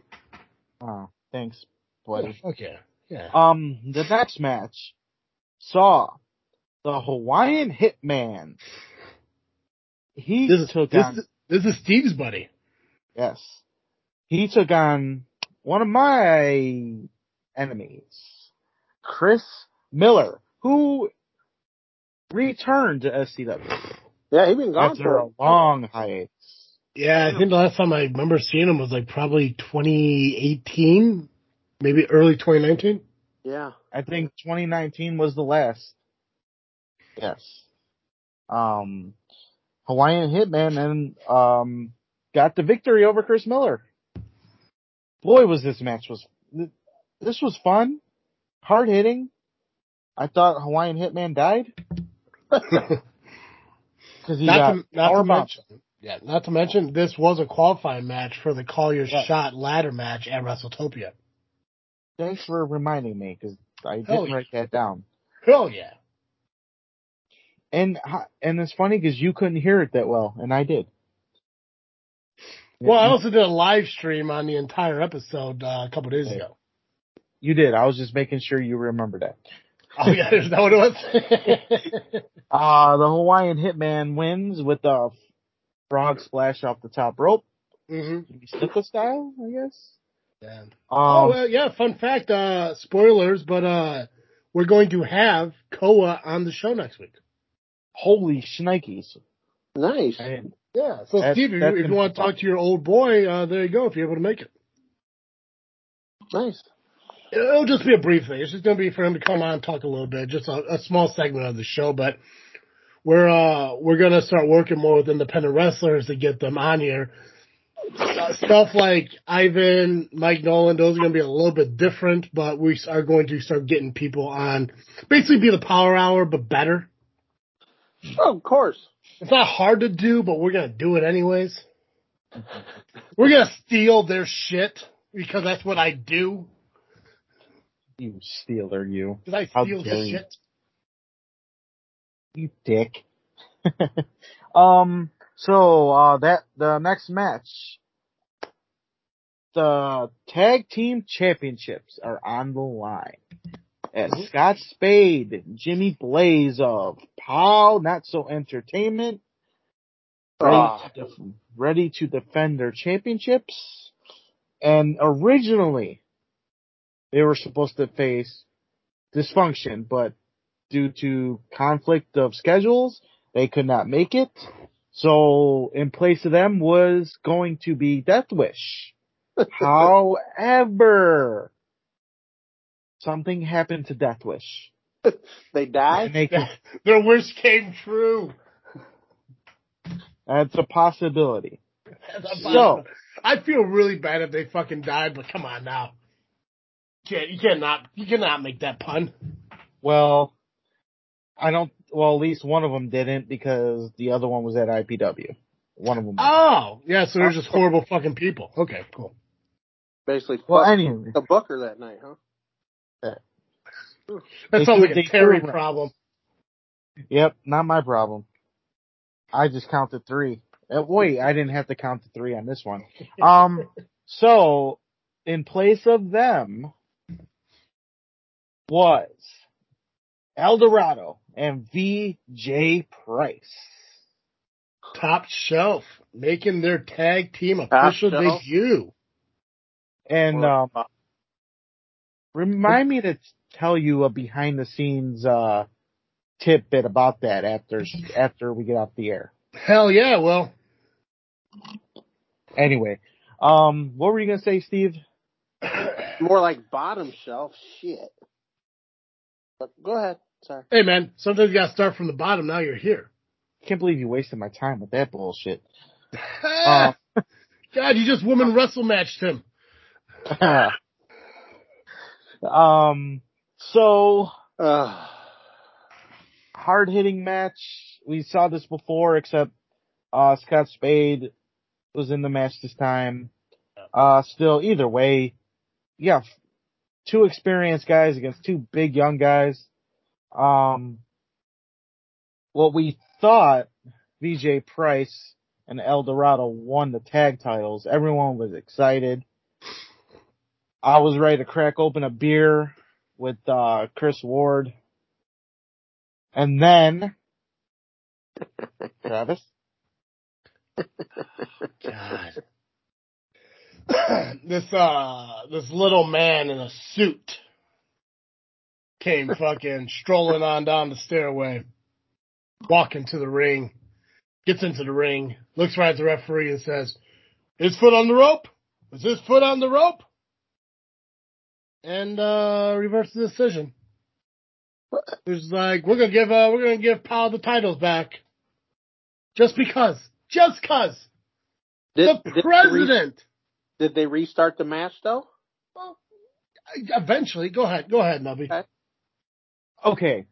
Oh, thanks, buddy. Okay. Yeah. Um, the next match saw the Hawaiian Hitman. He This is, took this, on is- this is Steve's buddy. yes, he took on one of my enemies, Chris Miller, who returned to SCW Yeah, he been gone after for a long hiatus. Yeah, I think the last time I remember seeing him was like probably 2018, maybe early 2019. Yeah. I think 2019 was the last. Yes. Um, Hawaiian Hitman and um got the victory over Chris Miller. Boy, was this match was this was fun, hard hitting. I thought Hawaiian Hitman died because he not to, not to mention, yeah, not to mention this was a qualifying match for the Call Your Yes. Shot ladder match at WrestleTopia. Thanks for reminding me because I Hell didn't yeah. write that down. Hell yeah. And and it's funny because you couldn't hear it that well, and I did. Well, I also did a live stream on the entire episode uh, a couple days ago. You did. I was just making sure you remember that. Oh yeah, is that what it was? Uh, the Hawaiian Hitman wins with a frog splash off the top rope. Mm-hmm. Snuka style, I guess. Yeah. Um, oh well, yeah. Fun fact. Uh, spoilers, but uh, we're going to have Koa on the show next week. holy shnikes. Nice. I didn't- Yeah. So That's- Steve, if that's you, if you want to talk to your old boy, uh, there you go. If you're able to make it. Nice. It'll just be a brief thing. It's just going to be for him to come on and talk a little bit, just a, a small segment of the show. But we're uh, we're going to start working more with independent wrestlers to get them on here. Uh, stuff like Ivan, Mike Nolan, those are going to be a little bit different, but we are going to start getting people on. Basically, be the Power Hour, but better. Oh, of course. It's not hard to do, but we're going to do it anyways. We're going to steal their shit because that's what I do. You stealer, you. Because I How steal dare you. shit. You dick. um, so, uh, that, the next match, the tag team championships are on the line. As Scott Spade and Jimmy Blaze of Pow Not So Entertainment ready, Ah. to def- ready to defend their championships. And originally, they were supposed to face dysfunction, but due to conflict of schedules, they could not make it. So in place of them was going to be Death Wish. However, something happened to Death Wish. They died. they could, Their wish came true. that's a possibility. That's So- I feel really bad if they fucking died, but come on now. You can't you cannot you cannot make that pun. Well, I don't, well, at least one of them didn't because the other one was at IPW. One of them. Oh, yeah, so they're just horrible fucking people. Okay, cool. Basically, well, fucked anyway. the Booker that night, huh? That They sounds like they a Terry problem. Yep, not my problem. I just counted three. Uh, wait, I didn't have to count the three on this one. Um, so in place of them was Eldorado and VJ Price. Top shelf making their tag team Top official shelf. debut. And Or- um, remind me to tell you a behind the scenes uh tidbit about that after after we get off the air. Hell yeah, well, Anyway, um, what were you gonna say, Steve? More like bottom shelf shit. But go ahead. Sorry. hey man, sometimes you gotta start from the bottom. Now you're here. Can't believe you wasted my time with that bullshit. Uh, God, you just woman wrestle matched him. um, so Uh, hard hitting match. We saw this before, except uh, Scott Spade was in the match this time. Uh, still, either way, yeah, two experienced guys against two big young guys. Um, what we thought VJ Price and El Dorado won the tag titles. Everyone was excited. I was ready to crack open a beer with uh, Chris Ward. And then Travis. God. this uh this little man in a suit came fucking strolling on down the stairway, walking to the ring, gets into the ring, looks right at the referee and says, His foot on the rope? Is his foot on the rope? And uh reverses the decision. It's like, we're gonna give uh we're gonna give Powell the titles back. Just because. Just cause. Did, the did they re- president. Did they restart the match though? Well, eventually, go ahead, go ahead, Nubby. Okay. Okay.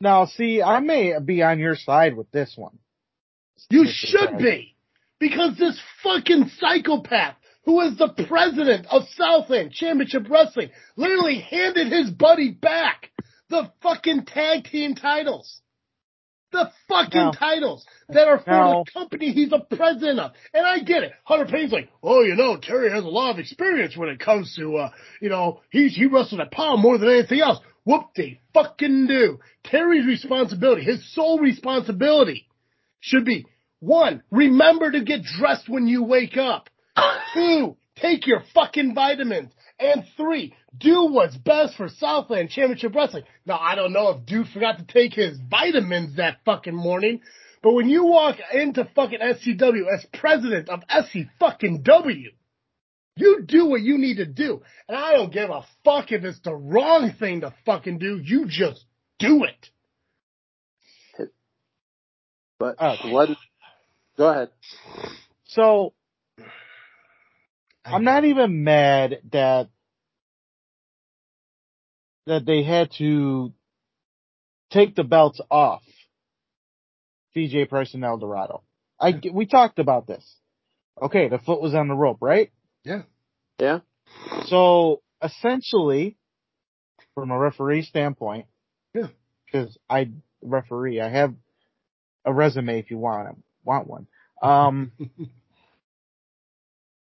Now see, I may be on your side with this one. You should be, because this fucking psychopath, who is the president of Southland Championship Wrestling, literally handed his buddy back the fucking tag team titles. The fucking Now- titles that are for now- the company he's the president of. And I get it. Hunter Payne's like, oh, you know, Terry has a lot of experience when it comes to, uh, you know, he's, he wrestled at Power more than anything else. Whoop they fucking do. Terry's responsibility, his sole responsibility should be one, remember to get dressed when you wake up. Two, take your fucking vitamins. And three, do what's best for Southland Championship Wrestling. Now, I don't know if dude forgot to take his vitamins that fucking morning, but when you walk into fucking SCW as president of SC fucking W, you do what you need to do. And I don't give a fuck if it's the wrong thing to fucking do. You just do it. But Okay. what? Go ahead. So I'm not even mad that that they had to take the belts off VJ Price and El Dorado. I we talked about this. Okay, the foot was on the rope, right? Yeah. Yeah. So essentially, from a referee standpoint, Yeah. because I referee, I have a resume if you want want one. Um,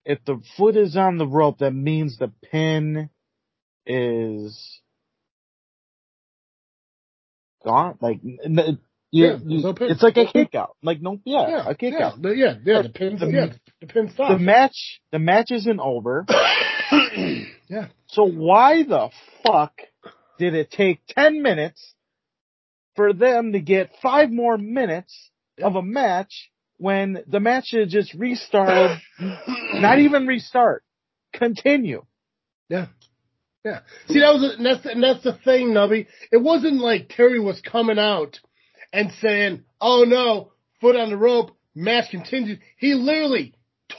if the foot is on the rope, that means the pin is gone. Like, you, Yeah, there's no pin. it's like a kick out. Like, no, yeah, a kick yeah, out. the- yeah, yeah, the pins, The- yeah, the pin The match, the match isn't over. yeah, So why the fuck did it take 10 minutes for them to get five more minutes of a match when the match had just restarted, not even restart, continue. yeah, yeah. See, that was, a, and that's, and that's the thing, Nubby. It wasn't like Terry was coming out and saying, "Oh no, foot on the rope, match continues." He literally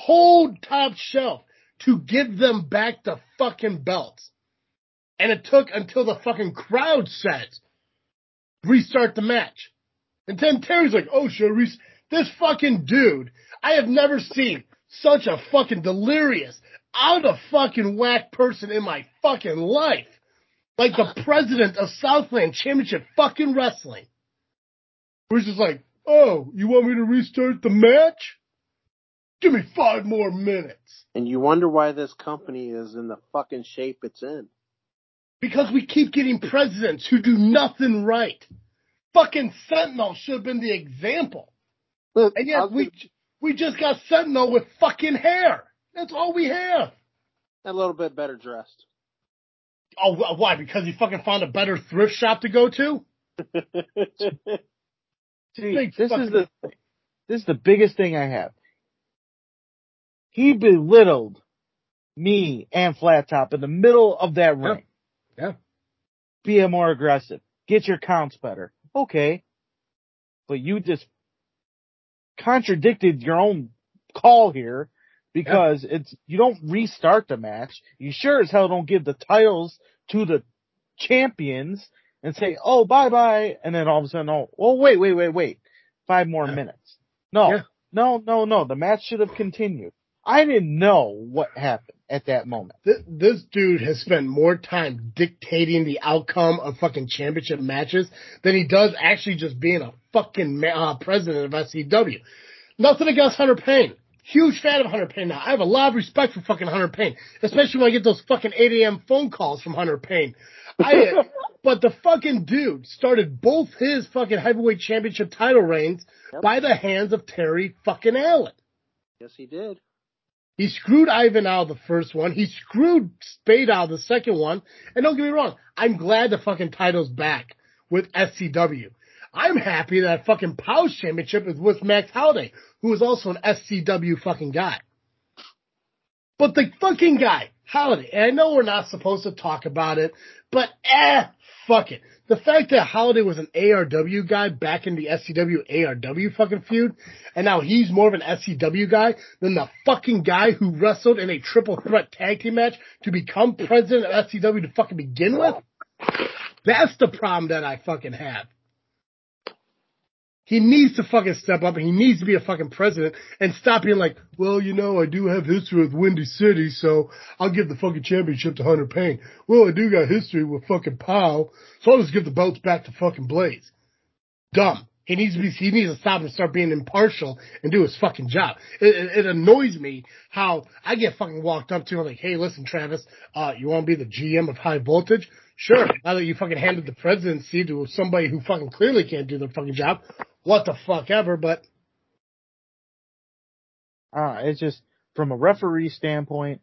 told Top Shelf to give them back the fucking belts, and it took until the fucking crowd said, "Restart the match." And then Terry's like, "Oh, sure, res-. This fucking dude. I have never seen such a fucking delirious, out of fucking whack person in my fucking life. Like the president of Southland Championship fucking wrestling. We're just like, oh, you want me to restart the match? Give me five more minutes. And you wonder why this company is in the fucking shape it's in. Because we keep getting presidents who do nothing right. Fucking Sentinel should have been the example. Look, And yet I'll we, give we just got Sentinel with fucking hair. That's all we have. a little bit better dressed. Oh, why? Because he fucking found a better thrift shop to go to? See, this is the this is the biggest thing I have. He belittled me and Flat Top in the middle of that Yeah. ring. Yeah. Be a more aggressive. Get your counts better. Okay. But you just contradicted your own call here because it's you don't restart the match. You sure as hell don't give the titles to the champions and say, "Oh, bye bye," and then all of a sudden, "Oh, oh, wait, wait, wait, wait, five more Yeah. minutes." No, Yeah. no, no, no. The match should have continued. I didn't know what happened. At that moment. Th- this dude has spent more time dictating the outcome of fucking championship matches than he does actually just being a fucking ma- uh, president of SCW. Nothing against Hunter Payne. Huge fan of Hunter Payne now. I have a lot of respect for fucking Hunter Payne, especially when I get those fucking 8 a.m. phone calls from Hunter Payne. I, but the fucking dude started both his fucking heavyweight championship title reigns Yep. by the hands of Terry fucking Allen. Yes, he did. He screwed Ivan out the first one. He screwed Spade out the second one. And don't get me wrong, I'm glad the fucking title's back with SCW. I'm happy that fucking Pow's championship is with Max Holiday, who is also an SCW fucking guy. But the fucking guy, Holiday, and I know we're not supposed to talk about it, but eh, fuck it. The fact that Holiday was an ARW guy back in the SCW ARW fucking feud, and now he's more of an SCW guy than the fucking guy who wrestled in a triple threat tag team match to become president of SCW to fucking begin with. That's the problem that I fucking have. He needs to fucking step up and he needs to be a fucking president and stop being like, well, you know, I do have history with Windy City, so I'll give the fucking championship to Hunter Payne. Well, I do got history with fucking Powell, so I'll just give the belts back to fucking Blaze. Dumb. He needs to be, he needs to stop and start being impartial and do his fucking job. It, it, it annoys me how I get fucking walked up to and like, hey, listen, Travis, uh, you want to be the GM of high voltage? Sure. Now that you fucking handed the presidency to somebody who fucking clearly can't do their fucking job, what the fuck ever, but Uh, it's just from a referee standpoint,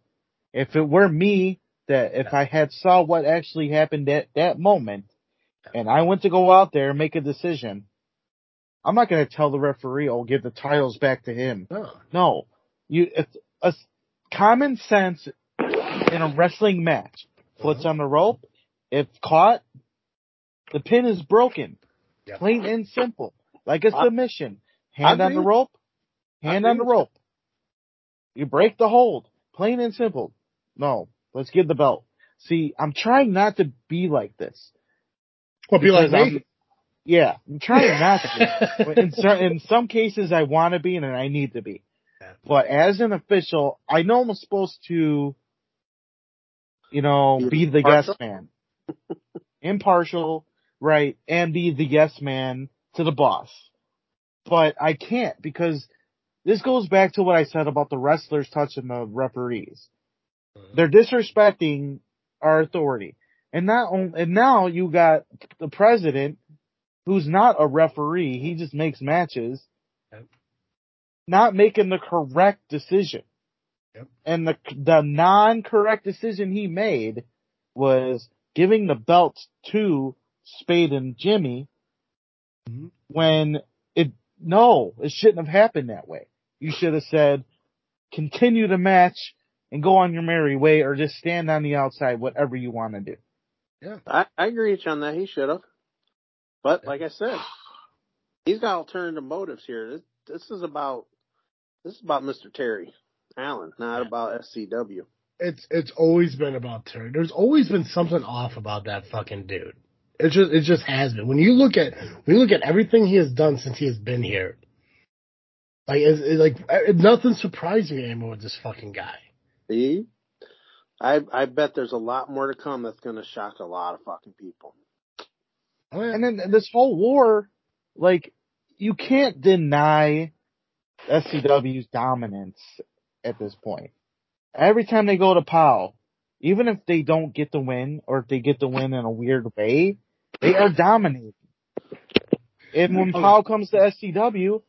if it were me that if I had saw what actually happened at that moment and I went to go out there and make a decision, I'm not going to tell the referee, oh, give the titles back to him. no. No, you, it's a common sense in a wrestling match. Foot's on the rope. If caught, the pin is broken. Yep. Plain and simple. Like a submission. Hand on the rope. Hand on the rope. You break the hold. Plain and simple. No, let's give the belt. See, I'm trying not to be like this. Well, be like me. I'm- Yeah, I'm trying not to. But in, cer- in some cases, I want to be and I need to be. But as an official, I know I'm supposed to, you know, Be be the guest yes man. Impartial, right, and be the yes man to the boss. But I can't because this goes back to what I said about the wrestlers touching the referees. Mm-hmm. They're disrespecting our authority. And not only, and now you got the president who's not a referee, he just makes matches, Yep. not making the correct decision. Yep. And the the non-correct decision he made was giving the belts to Spade and Jimmy Mhm. when it no, it shouldn't have happened that way. You should have said continue the match and go on your merry way or just stand on the outside whatever you want to do. I, I agree with you on that. He should have. But like I said, he's got alternative motives here. This, this is about this is about Mr. Terry Allen, not Yeah. about SCW. It's it's always been about Terry. There's always been something off about that fucking dude. It just it just has been. When you look at when you look at everything he has done since he has been here, like it's, it's like uh, nothing surprised me anymore with this fucking guy. See? I I bet there's a lot more to come that's gonna shock a lot of fucking people. Oh. And then this whole war, like, you can't deny SCW's dominance at this point. Every time they go to POW, even if they don't get the win, or if they get the win in a weird way, they are dominating. And when Oh. POW comes to SCW,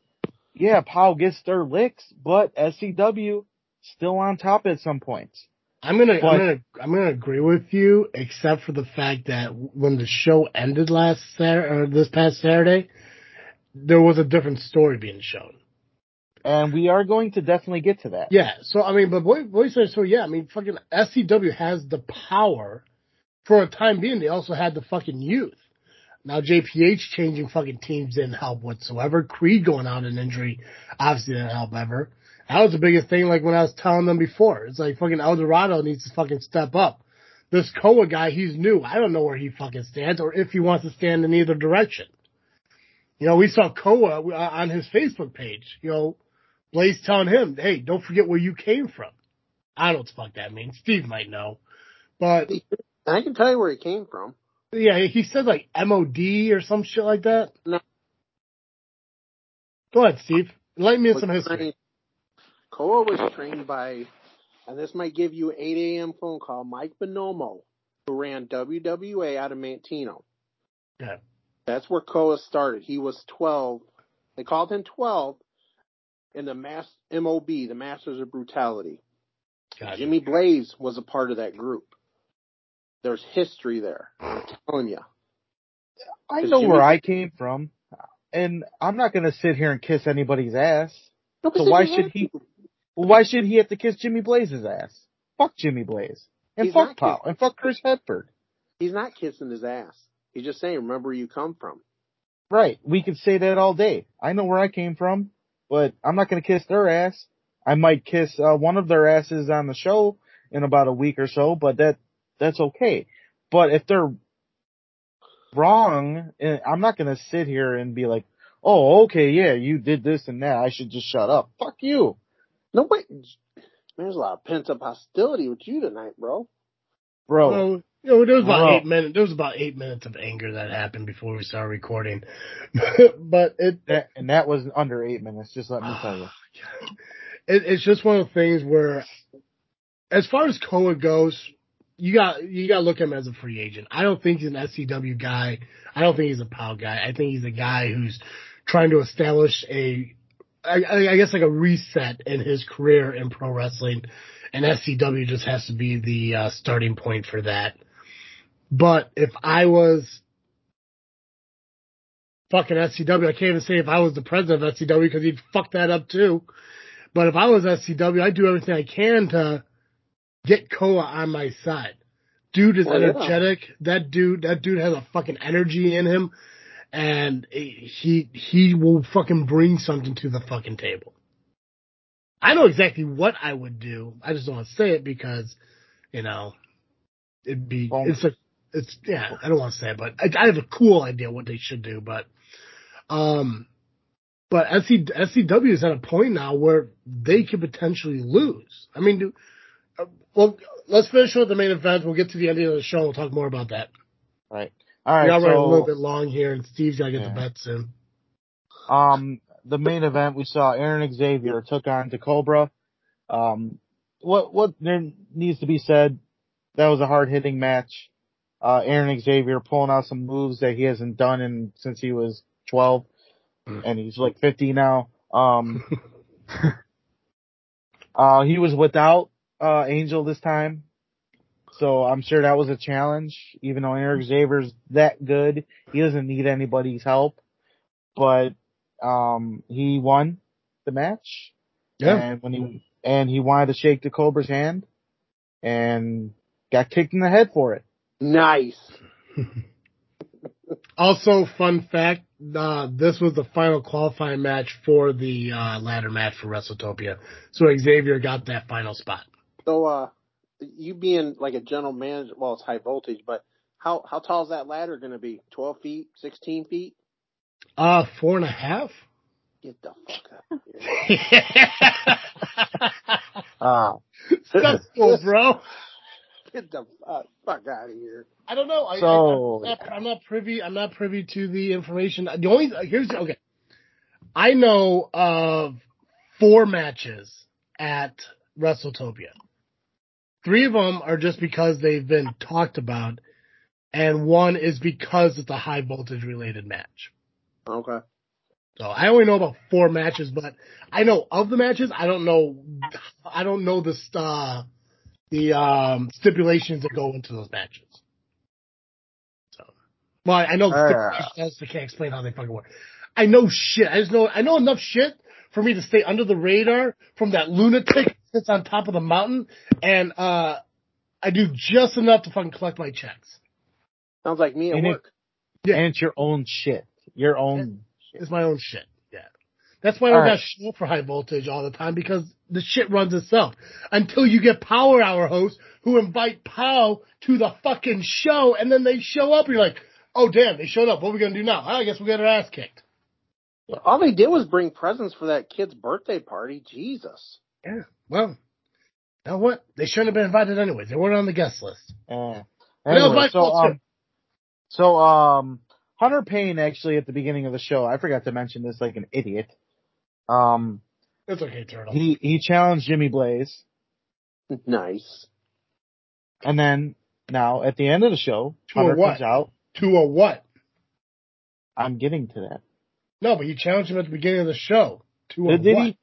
yeah, POW gets their licks, but SCW still on top at some points. I'm gonna, But- I'm gonna, I'm gonna agree with you, except for the fact that when the show ended last Saturday, or this past Saturday, there was a different story being shown. And we are going to definitely get to that. Yeah, so I mean, but boy, boy so. Yeah, I mean, fucking SCW has the power for a time being. They also had the fucking youth. Now JPH changing fucking teams didn't help whatsoever. Creed going out in injury obviously didn't help ever. That was the biggest thing. Like when I was telling them before, it's like fucking El Dorado needs to fucking step up. This Koa guy, he's new. I don't know where he fucking stands or if he wants to stand in either direction. You know, we saw Koa uh, on his Facebook page. You know, Blaze telling him, "Hey, don't forget where you came from." I don't know fuck that means. Steve might know. But I can tell you where he came from. yeah, he said like MOD or some shit like that. No. Go ahead, Steve. Enlighten me in some history. Koa was trained by, and this might give you an 8 a.m. phone call, Mike Bonomo, who ran WWA out of Manteno. Yeah. That's where Koa started. He was 12. They called him 12 in the Mass MOB, the Masters of Brutality. Gotcha. Jimmy Blaze was a part of that group. There's history there. I'm telling you. I know Jimmy- where I came from, and I'm not gonna sit here and kiss anybody's ass. So why should he? to. Why should he have to kiss Jimmy Blaze's ass? Fuck Jimmy Blaze. And He's fuck not Paul. And fuck Chris Hedford. He's not kissing his ass. He's just saying, remember where you come from. Right. We could say that all day. I know where I came from, but I'm not gonna kiss their ass. I might kiss uh, one of their asses on the show in about a week or so, but that that's okay. But if they're wrong, eh, I'm not gonna sit here and be like, "Oh, okay, yeah, you did this and that. I should just shut up." Fuck you. No, wait. There's a lot of pent up hostility with you tonight, bro. Bro, Well, you know, there was about Bro. eight minutes. There was about eight minutes of anger that happened before we started recording, but it, that, and that was under eight minutes. Just let me tell you. it it's just one of the things where, as far as Koa goes, you got you got to look at him as a free agent. I don't think he's an SCW guy. I don't think he's a POW guy. I think he's a guy who's trying to establish a, I, I I guess like a reset in his career in pro wrestling, and SCW just has to be the uh, starting point for that. But if I was fucking SCW, I can't even say if I was the president of SCW because he'd fuck that up too. But if I was SCW, I'd do everything I can to get Koa on my side. Dude is Well, yeah. energetic. That dude, that dude has a fucking energy in him, and he he will fucking bring something to the fucking table. I know exactly what I would do. I just don't want to say it because, you know, it'd be Well- it's a it's yeah. I don't want to say it, but I, I have a cool idea what they should do. But um, but SC, SCW is at a point now where they could potentially lose. I mean, do, uh, well, let's finish with the main event. We'll get to the end of the show. We'll talk more about that. Right. All We're right. already a little bit long here, and Steve's got to get Yeah. to bed soon. um, the main event we saw Aaron Xavier took on to Cobra. Um, what what there needs to be said? That was a hard hitting match. Uh, Aaron Xavier pulling out some moves that he hasn't done in since he was 12, and he's like 50 now. Um, uh, he was without uh, Angel this time, so I'm sure that was a challenge. Even though Aaron Xavier's that good, he doesn't need anybody's help. But um, he won the match, Yeah. and when he and he wanted to shake the Cobra's hand, and got kicked in the head for it. Nice. Also, fun fact: uh, this was the final qualifying match for the uh, ladder match for WrestleTopia. So Xavier got that final spot. So, uh, you being like a general manager, well, it's high voltage, but how how tall is that ladder going to be? Twelve feet, sixteen feet? Uh, four and a half. Get the fuck out of here! Ah, Successful, bro. Get the fuck, fuck out of here! I don't know. I, So- I, am not, I'm not privy. I'm not privy to the information. The only here's okay. I know of four matches at WrestleTopia. Three of them are just because they've been talked about, and one is because it's a high voltage related match. Okay. So I only know about four matches, but I know of the matches. I don't know. I don't know the uh, the um, stipulations that go into those matches. So, well, I know the Ah. stipulations. I can't explain how they fucking work. I know shit. I just know. I know enough shit for me to stay under the radar from that lunatic that sits on top of the mountain, and uh, I do just enough to fucking collect my checks. Sounds like me at And it- work. Yeah. and it's your own shit. Your own. Shit. It's my own shit. Yeah. That's why I don't All got right. show for high voltage all the time because the shit runs itself. Until you get power hour hosts who invite Pow to the fucking show and then they show up and you're like, oh damn, they showed up. What are we gonna do now? I guess we got our ass kicked. All they did was bring presents for that kid's birthday party. Jesus. Yeah. Well, Now what? They shouldn't have been invited anyways. They weren't on the guest list. But that was Anyway, my so fault, too. um, so um, Hunter Payne actually at the beginning of the show, I forgot to mention this like an idiot. Um, It's okay, Turtle. he he challenged Jimmy Blaze, Nice. and then now at the end of the show, To a Hunter what? comes out. to a what? I'm getting to that. No, but you challenged him at the beginning of the show. To a Did, did what? he?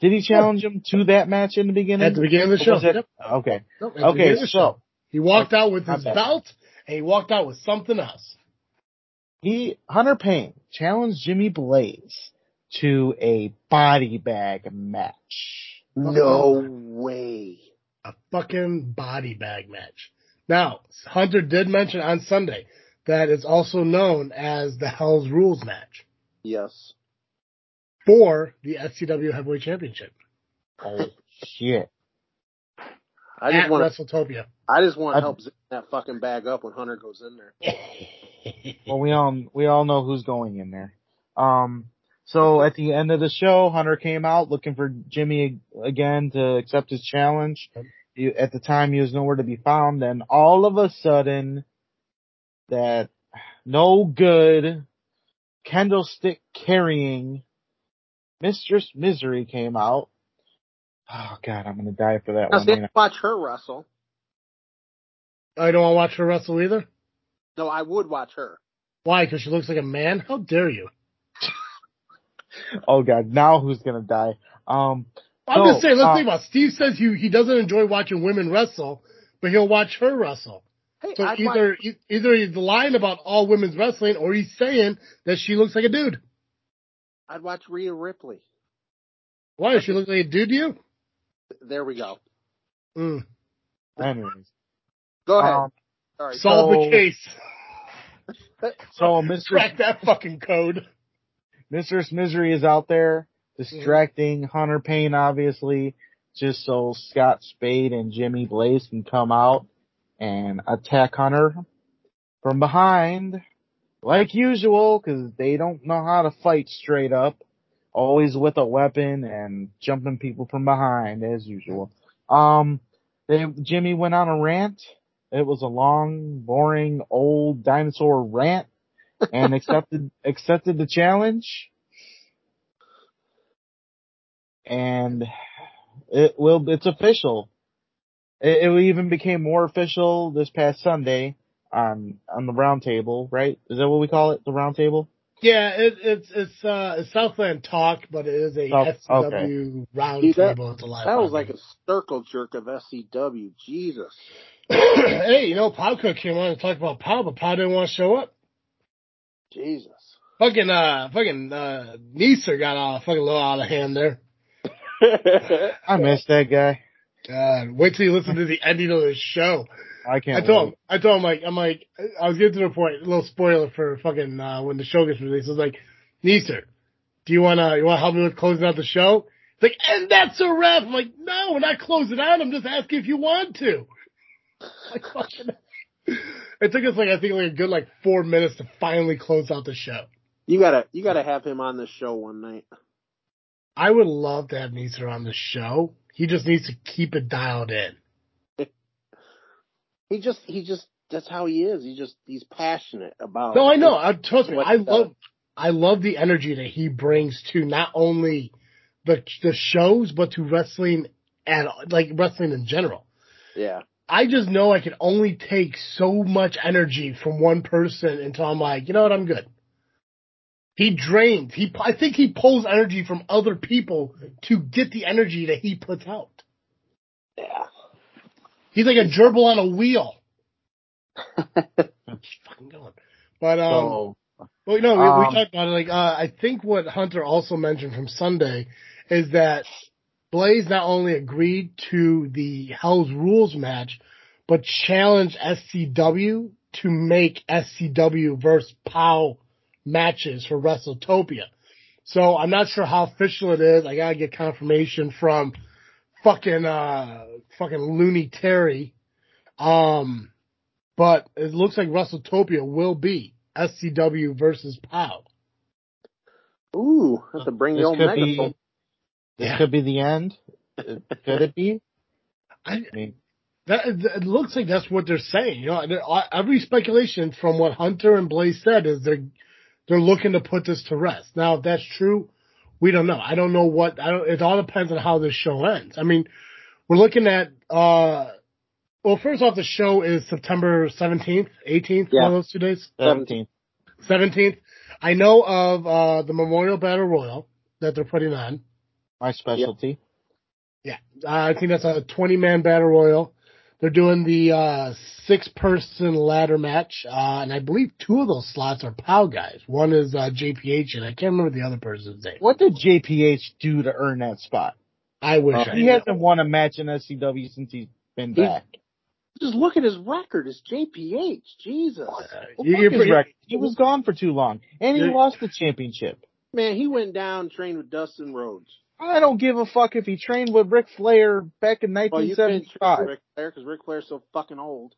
Did he challenge him to that match in the beginning? At the beginning of the show. Yep. Okay. Nope, at the Okay. beginning show. So He walked out with his bad. belt and he walked out with something else. he Hunter Payne challenged Jimmy Blaze to a body bag match. No way. A fucking body bag match. Now, Hunter did mention on Sunday that it's also known as the Hell's Rules match Yes. for the SCW Heavyweight Championship Oh shit! I just want. WrestleTopia. I just want to help zip that fucking bag up when Hunter goes in there. Well, we all we all know who's going in there. Um, so at the end of the show, Hunter came out looking for Jimmy again to accept his challenge. He, at the time, he was nowhere to be found. And all of a sudden, that no good candlestick carrying Mistress Misery came out. Oh God, I'm gonna die for that Now, one. see, ain't watch her wrestle. I don't want to watch her wrestle either. No, I would watch her. Why? Because she looks like a man? How dare you? Oh God, now who's gonna die? Um, I'm No, just saying, let's uh, think about it. Steve says he, he doesn't enjoy watching women wrestle, but he'll watch her wrestle. Hey, So I'd either watch, either he's lying about all women's wrestling or he's saying that she looks like a dude. I'd watch Rhea Ripley. Why does she look like a dude to you? There we go. Mm. anyways, Go ahead. um, Sorry. Solve So- the case. so Mr. Crack that fucking code. Mistress Misery is out there distracting Hunter Payne, obviously, just so Scott Spade and Jimmy Blaze can come out and attack Hunter from behind, like usual, because they don't know how to fight straight up. Always with a weapon and jumping people from behind, as usual. Um, they, Jimmy went on a rant. It was a long, boring, old dinosaur rant and accepted accepted the challenge. And it will it's official. It, it even became more official this past Sunday on on the round table, right? Is that what we call it? The round table? Yeah, it, it's it's uh it's Southland talk, but it is a South- FCW round Dude, that- It's a live. that was like a circle jerk of SCW. Jesus. hey, you know, Pow Cook came on and talked about Pow, but Pow didn't want to show up. Jesus. Fucking uh, fucking uh, Neeser got uh, fucking a little out of hand there. I missed that guy. God, wait till you listen to the ending of the show. I I can't. I told him. I told him like, I'm like, I was getting to the point, a little spoiler for fucking, uh, when the show gets released. I was like, Neeser, do you wanna, you wanna help me with closing out the show? It's like, and that's a wrap. I'm like, no, we're not closing out. I'm just asking if you want to. Like fucking, it took us like, I think like a good like four minutes to finally close out the show. You gotta, you gotta have him on the show one night. I would love to have Neeser on the show. He just needs to keep it dialed in. He just, he just, that's how he is. He just, he's passionate about. No, I know. I, uh, trust me. I the- love, I love the energy that he brings to not only the the shows, but to wrestling and like wrestling in general. Yeah. I just know I can only take so much energy from one person until I'm like, you know what, I'm good. He drains. He, I think he pulls energy from other people to get the energy that he puts out. Yeah. He's like a gerbil on a wheel. Keep fucking going. But um, So Well, no, we, we Um, talked about it. Like, uh, I think what Hunter also mentioned from Sunday is that Blaze not only agreed to the Hell's Rules match, but challenged SCW to make SCW versus POW matches for WrestleTopia. So I'm not sure how official it is. I gotta get confirmation from fucking uh fucking Looney Terry. Um, but it looks like WrestleTopia will be SCW versus POW. Ooh, have to bring this the old megaphone. be this Yeah. could be the end. Could it be? I, I mean, that it looks like that's what they're saying. You know, every speculation from what Hunter and Blaze said is they're they're looking to put this to rest. Now, if that's true, we don't know. I don't know what. I don't. It all depends on how this show ends. I mean, we're looking at. uh Well, first off, the show is September seventeenth, eighteenth. One of those two days. Seventeenth. Seventeenth. I know of uh the Memorial Battle Royal that they're putting on. My specialty. Yeah, uh, I think that's a 20 man battle royal. They're doing the uh, six person ladder match, uh, and I believe two of those slots are POW guys. One is uh, JPH, and I can't remember the other person's name. What did JPH do to earn that spot? I wish Uh, I He knew. hasn't won a match in SCW since he's been He- back. Just look at his record. It's JPH. Jesus. Uh, Well, you- fuck you're his pretty- record. He was gone for too long, and he lost the championship. Man, he went down, trained with Dustin Rhodes. I don't give a fuck if he trained with Ric Flair back in Well, you 1975. with Ric Flair because Ric Flair's so fucking old.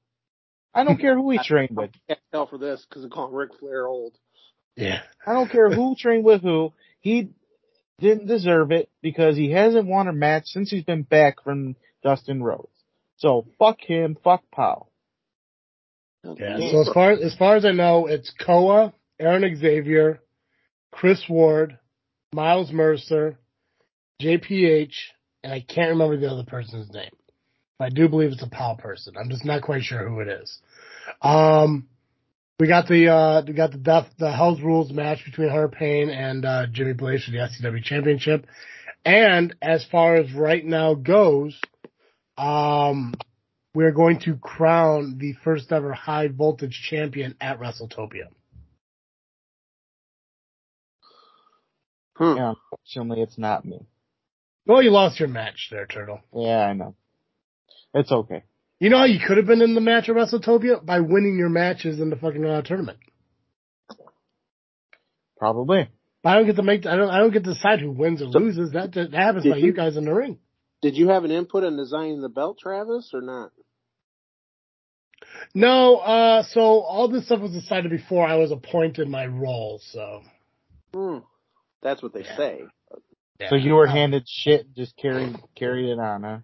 I don't care who he trained with. I can't tell for this because they call Ric Flair old. Yeah. I don't care who trained with who. He didn't deserve it because he hasn't won a match since he's been back from Dustin Rhodes. So fuck him, fuck Powell. Yeah. So as far as far as I know, it's Koa, Aaron Xavier, Chris Ward, Miles Mercer, JPH, and I can't remember the other person's name. I do believe it's a PAL person. I'm just not quite sure who it is. Um, we got the uh, we got the death the Hell's Rules match between Hunter Payne and uh, Jimmy Blaze for the SCW Championship. And as far as right now goes, um, we're going to crown the first ever high voltage champion at WrestleTopia. Hmm. Yeah, unfortunately it's not me. Well, you lost your match there, Turtle. Yeah, I know. It's okay. You know how you could have been in the match at WrestleTopia by winning your matches in the fucking uh, tournament. Probably. But I don't get to make. I don't. I don't get to decide who wins or So- loses. That that happens by you- you guys in the ring. Did you have an input in designing the belt, Travis, or not? No. Uh. So all this stuff was decided before I was appointed my role. So. Hmm. That's what they Yeah. say. Yeah. So you were handed shit, and just carried carried it on, huh?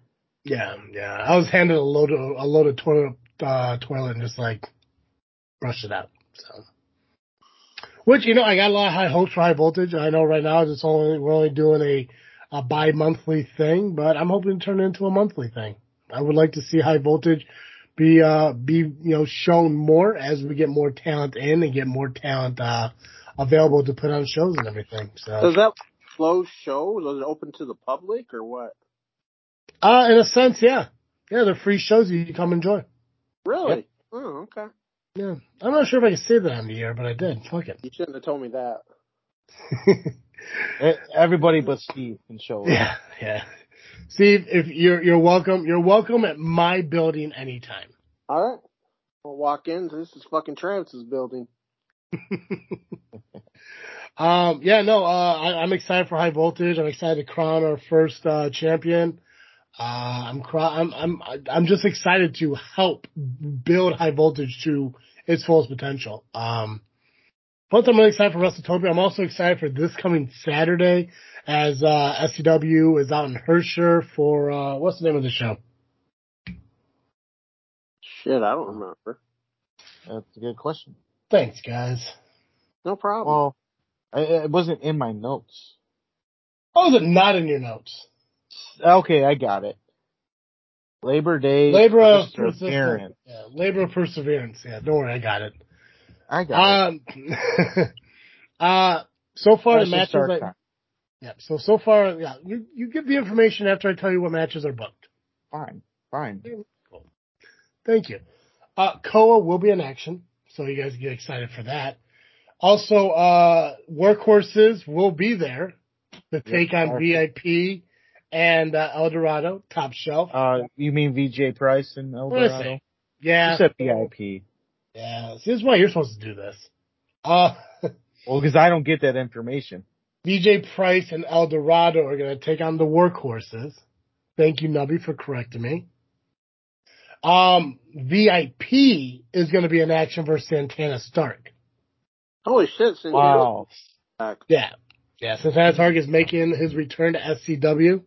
Yeah. Yeah. I was handed a load of a load of toilet uh, toilet and just like brushed it out. So. Which you know, I got a lot of high hopes for high voltage. I know right now it's only we're only doing a a bi-monthly thing, but I'm hoping to turn it into a monthly thing. I would like to see high voltage be uh be you know shown more as we get more talent in and get more talent uh available to put on shows and everything. So Does that closed show? Was it open to the public or what? uh in a sense, yeah. Yeah, they're free shows you can come enjoy. Really? Oh, okay. Yeah. I'm not sure if I can say that on the air, but I did. Fuck it. You shouldn't have told me that. Everybody but Steve can show up. yeah, yeah. Steve, if you're you're welcome, you're welcome at my building anytime. All right. I'll walk in. This is fucking Travis's building. Um, yeah, no, uh, I, I'm excited for high voltage. I'm excited to crown our first uh, champion. Uh, I'm, I'm I'm I'm just excited to help build high voltage to its fullest potential. Um, plus, I'm really excited for WrestleTopia. I'm also excited for this coming Saturday as uh, SCW is out in Herscher for uh, what's the name of the show? Shit, I don't remember. That's a good question. Thanks, guys. No problem. Well, I, it wasn't in my notes. Oh, is it not in your notes? Okay, I got it. Labor Day. Labor of Perseverance. perseverance. Yeah, labor of perseverance. Yeah, don't worry, I got it. I got it. Um, uh, so far the matches, start I, time. yeah. So so far, yeah. You you give the information after I tell you what matches are booked. Fine, fine. Thank you. Uh, Koa will be in action, so you guys get excited for that. Also, uh, workhorses will be there to take on. VIP and uh, El Dorado, top shelf. Uh, you mean VJ Price and El What did I Dorado? say? You yeah, said VIP. yeah. See, this is why you're supposed to do this. Uh, Well, because I don't get that information. VJ Price and El Dorado are going to take on the workhorses. Thank you, Nubby, for correcting me. Um, VIP is going to be an action versus Santana Stark. Holy shit, Cindy. Wow. Yeah. Yeah, Santana Stark is making his return to SCW.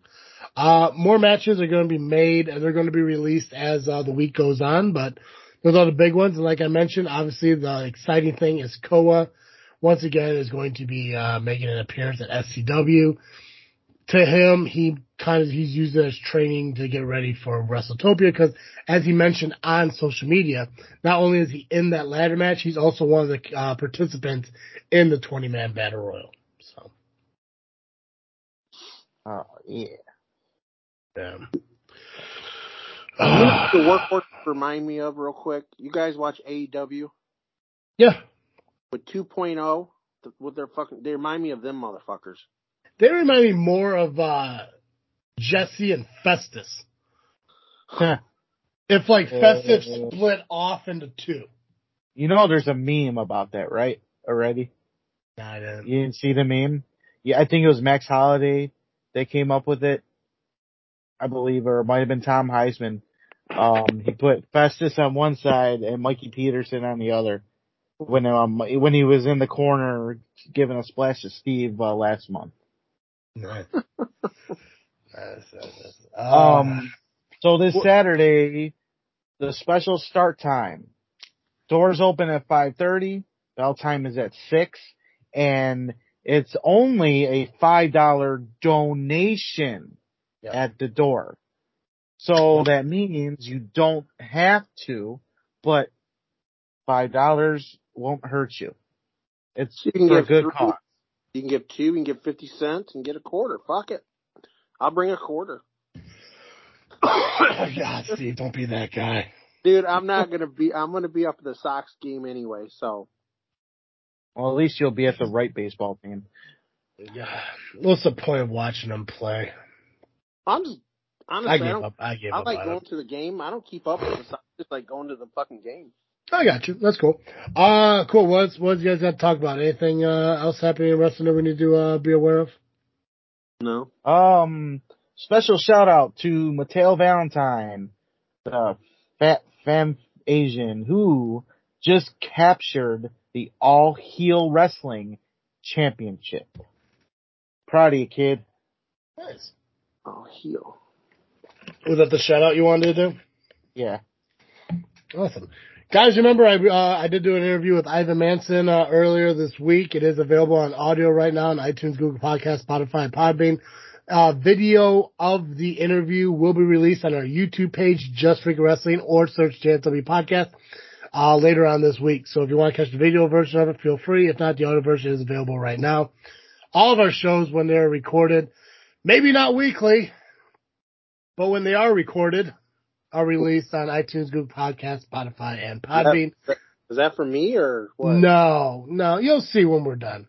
Uh, more matches are going to be made and they're going to be released as uh, the week goes on, but those are the big ones. And like I mentioned, obviously the exciting thing is Koa once again is going to be uh, making an appearance at SCW. To him, he kind of he's used it as training to get ready for WrestleTopia because, as he mentioned on social media, not only is he in that ladder match, he's also one of the uh, participants in the 20 man battle royal. So, Oh yeah. yeah. You know what the workhorse remind me of real quick? You guys watch AEW yeah, with 2.0 th- with their fucking. They remind me of them motherfuckers. they remind me more of uh, Jesse and Festus. If like Festus Uh, split off into two. you know, there's a meme about that, right? Already. Nah, I didn't. You didn't see the meme? Yeah, I think it was Max Holiday that came up with it. I believe, or it might have been Tom Heisman. Um, he put Festus on one side and Mikey Peterson on the other. When um when he was in the corner giving a splash to Steve uh, last month. Nice. Uh, Um, so this Saturday, the special start time. Doors open at 5.30. Bell time is at 6. And it's only a $5 donation Yeah. at the door. So that means you don't have to, but $5 won't hurt you. It's You can for a good three. cause. You can give two, you can give 50 cents and get a quarter. Fuck it. I'll bring a quarter. God, Steve, don't be that guy. Dude, I'm not gonna be, I'm gonna be up at the Sox game anyway, so. Well, at least you'll be at the right baseball team. Yeah. What's the point of watching them play? I'm just, I honestly, I, gave don't, up. I gave I like on going it. to the game. I don't keep up with the Sox, just like going to the fucking game. I got you. That's cool. Uh, cool. What's, what you guys got to talk about? Anything, uh, else happening in wrestling that we need to, uh, be aware of? No. Um, special shout out to Mattel Valentine, the fat femme Asian who just captured the all heel wrestling championship. Proud of you, kid. Nice. Oh, heel. Was that the shout out you wanted to do? Yeah. Awesome. Guys, remember I uh, I did do an interview with Ivan Manson uh, earlier this week. It is available on audio right now on iTunes, Google Podcast, Spotify, Podbean. Uh, video of the interview will be released on our YouTube page, Just Freak Wrestling, or search JFW Podcast uh, later on this week. So if you want to catch the video version of it, feel free. If not, the audio version is available right now. All of our shows, when they're recorded, maybe not weekly, but when they are recorded, are released on iTunes, Google Podcast, Spotify, and Podbean. Is that for me or what? No, no, you'll see when we're done.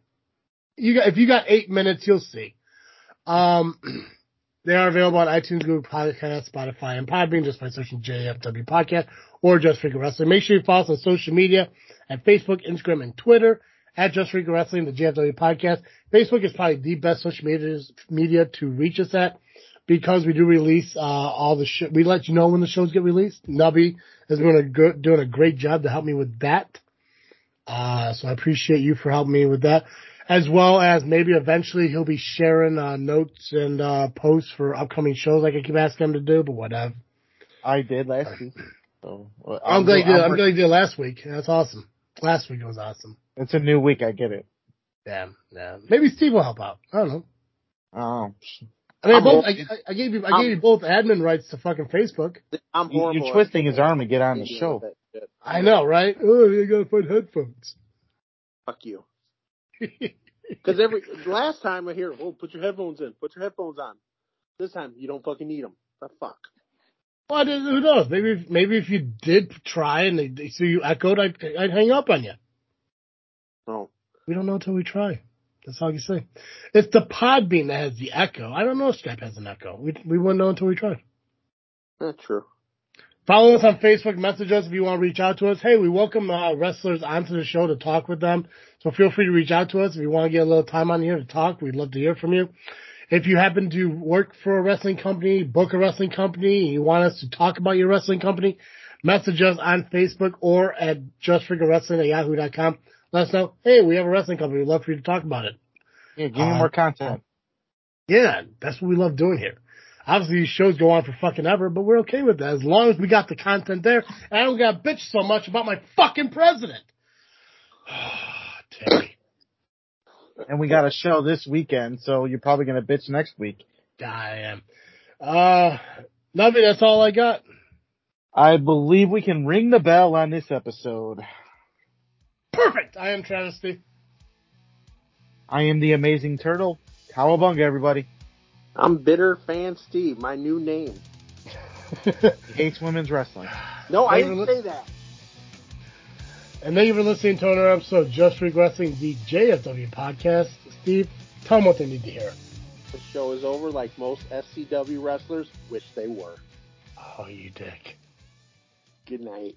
You got, if you got eight minutes, you'll see. Um, they are available on iTunes, Google Podcast, Spotify, and Podbean just by searching JFW Podcast or Just Freaking Wrestling. Make sure you follow us on social media at Facebook, Instagram, and Twitter at Just Freaking Wrestling, the JFW Podcast. Facebook is probably the best social media, media to reach us at because we do release uh, all the sh- we let you know when the shows get released. Nubby is doing a good, doing a great job to help me with that. Uh, so I appreciate you for helping me with that, as well as maybe eventually he'll be sharing uh, notes and uh, posts for upcoming shows like I keep asking him to do, but whatever. I did last week. So well, I'm glad you did. I'm glad you did last week. That's awesome. Last week was awesome. It's a new week. I get it. Yeah, yeah. Maybe Steve will help out. I don't know. Oh, I mean, I'm both. I, I- I gave you. I I'm- you both admin rights to fucking Facebook. I'm you, horrible. you're twisting his arm to get on the show. with that shit. I know, right? Oh, you gotta find headphones. Fuck you. Because every last time I hear, "Oh, put your headphones in. Put your headphones on." This time you don't fucking need them. The fuck. Well, who knows? Maybe, if, maybe if you did try and they, they see you echoed, I'd, I'd hang up on you. No. We don't know until we try. That's all you say. It's the Podbean that has the echo. I don't know if Skype has an echo. We we wouldn't know until we tried. That's true. Follow us on Facebook. Message us if you want to reach out to us. Hey, we welcome uh, wrestlers onto the show to talk with them. So feel free to reach out to us if you want to get a little time on here to talk. We'd love to hear from you. If you happen to work for a wrestling company, book a wrestling company, and you want us to talk about your wrestling company, message us on Facebook or at justfreakwrestling at yahoo.com. Let us know, hey, we have a wrestling company. We'd love for you to talk about it. Yeah, give me Uh, more content. Yeah, that's what we love doing here. Obviously, these shows go on for fucking ever, but we're okay with that as long as we got the content there. And I don't got bitch so much about my fucking president. And we got a show this weekend, so you're probably gonna bitch next week. I am. Uh, nothing. That's all I got. I believe we can ring the bell on this episode. Perfect. I am Travesty. I am the amazing turtle. Cowabunga, everybody. I'm bitter fan Steve, my new name. He hates women's wrestling. No, I didn't for say that. And thank you for listening to another episode of Just Freak Wrestling, the JFW podcast. Steve, tell them what they need to hear. The show is over like most SCW wrestlers wish they were. Oh, you dick. Good night.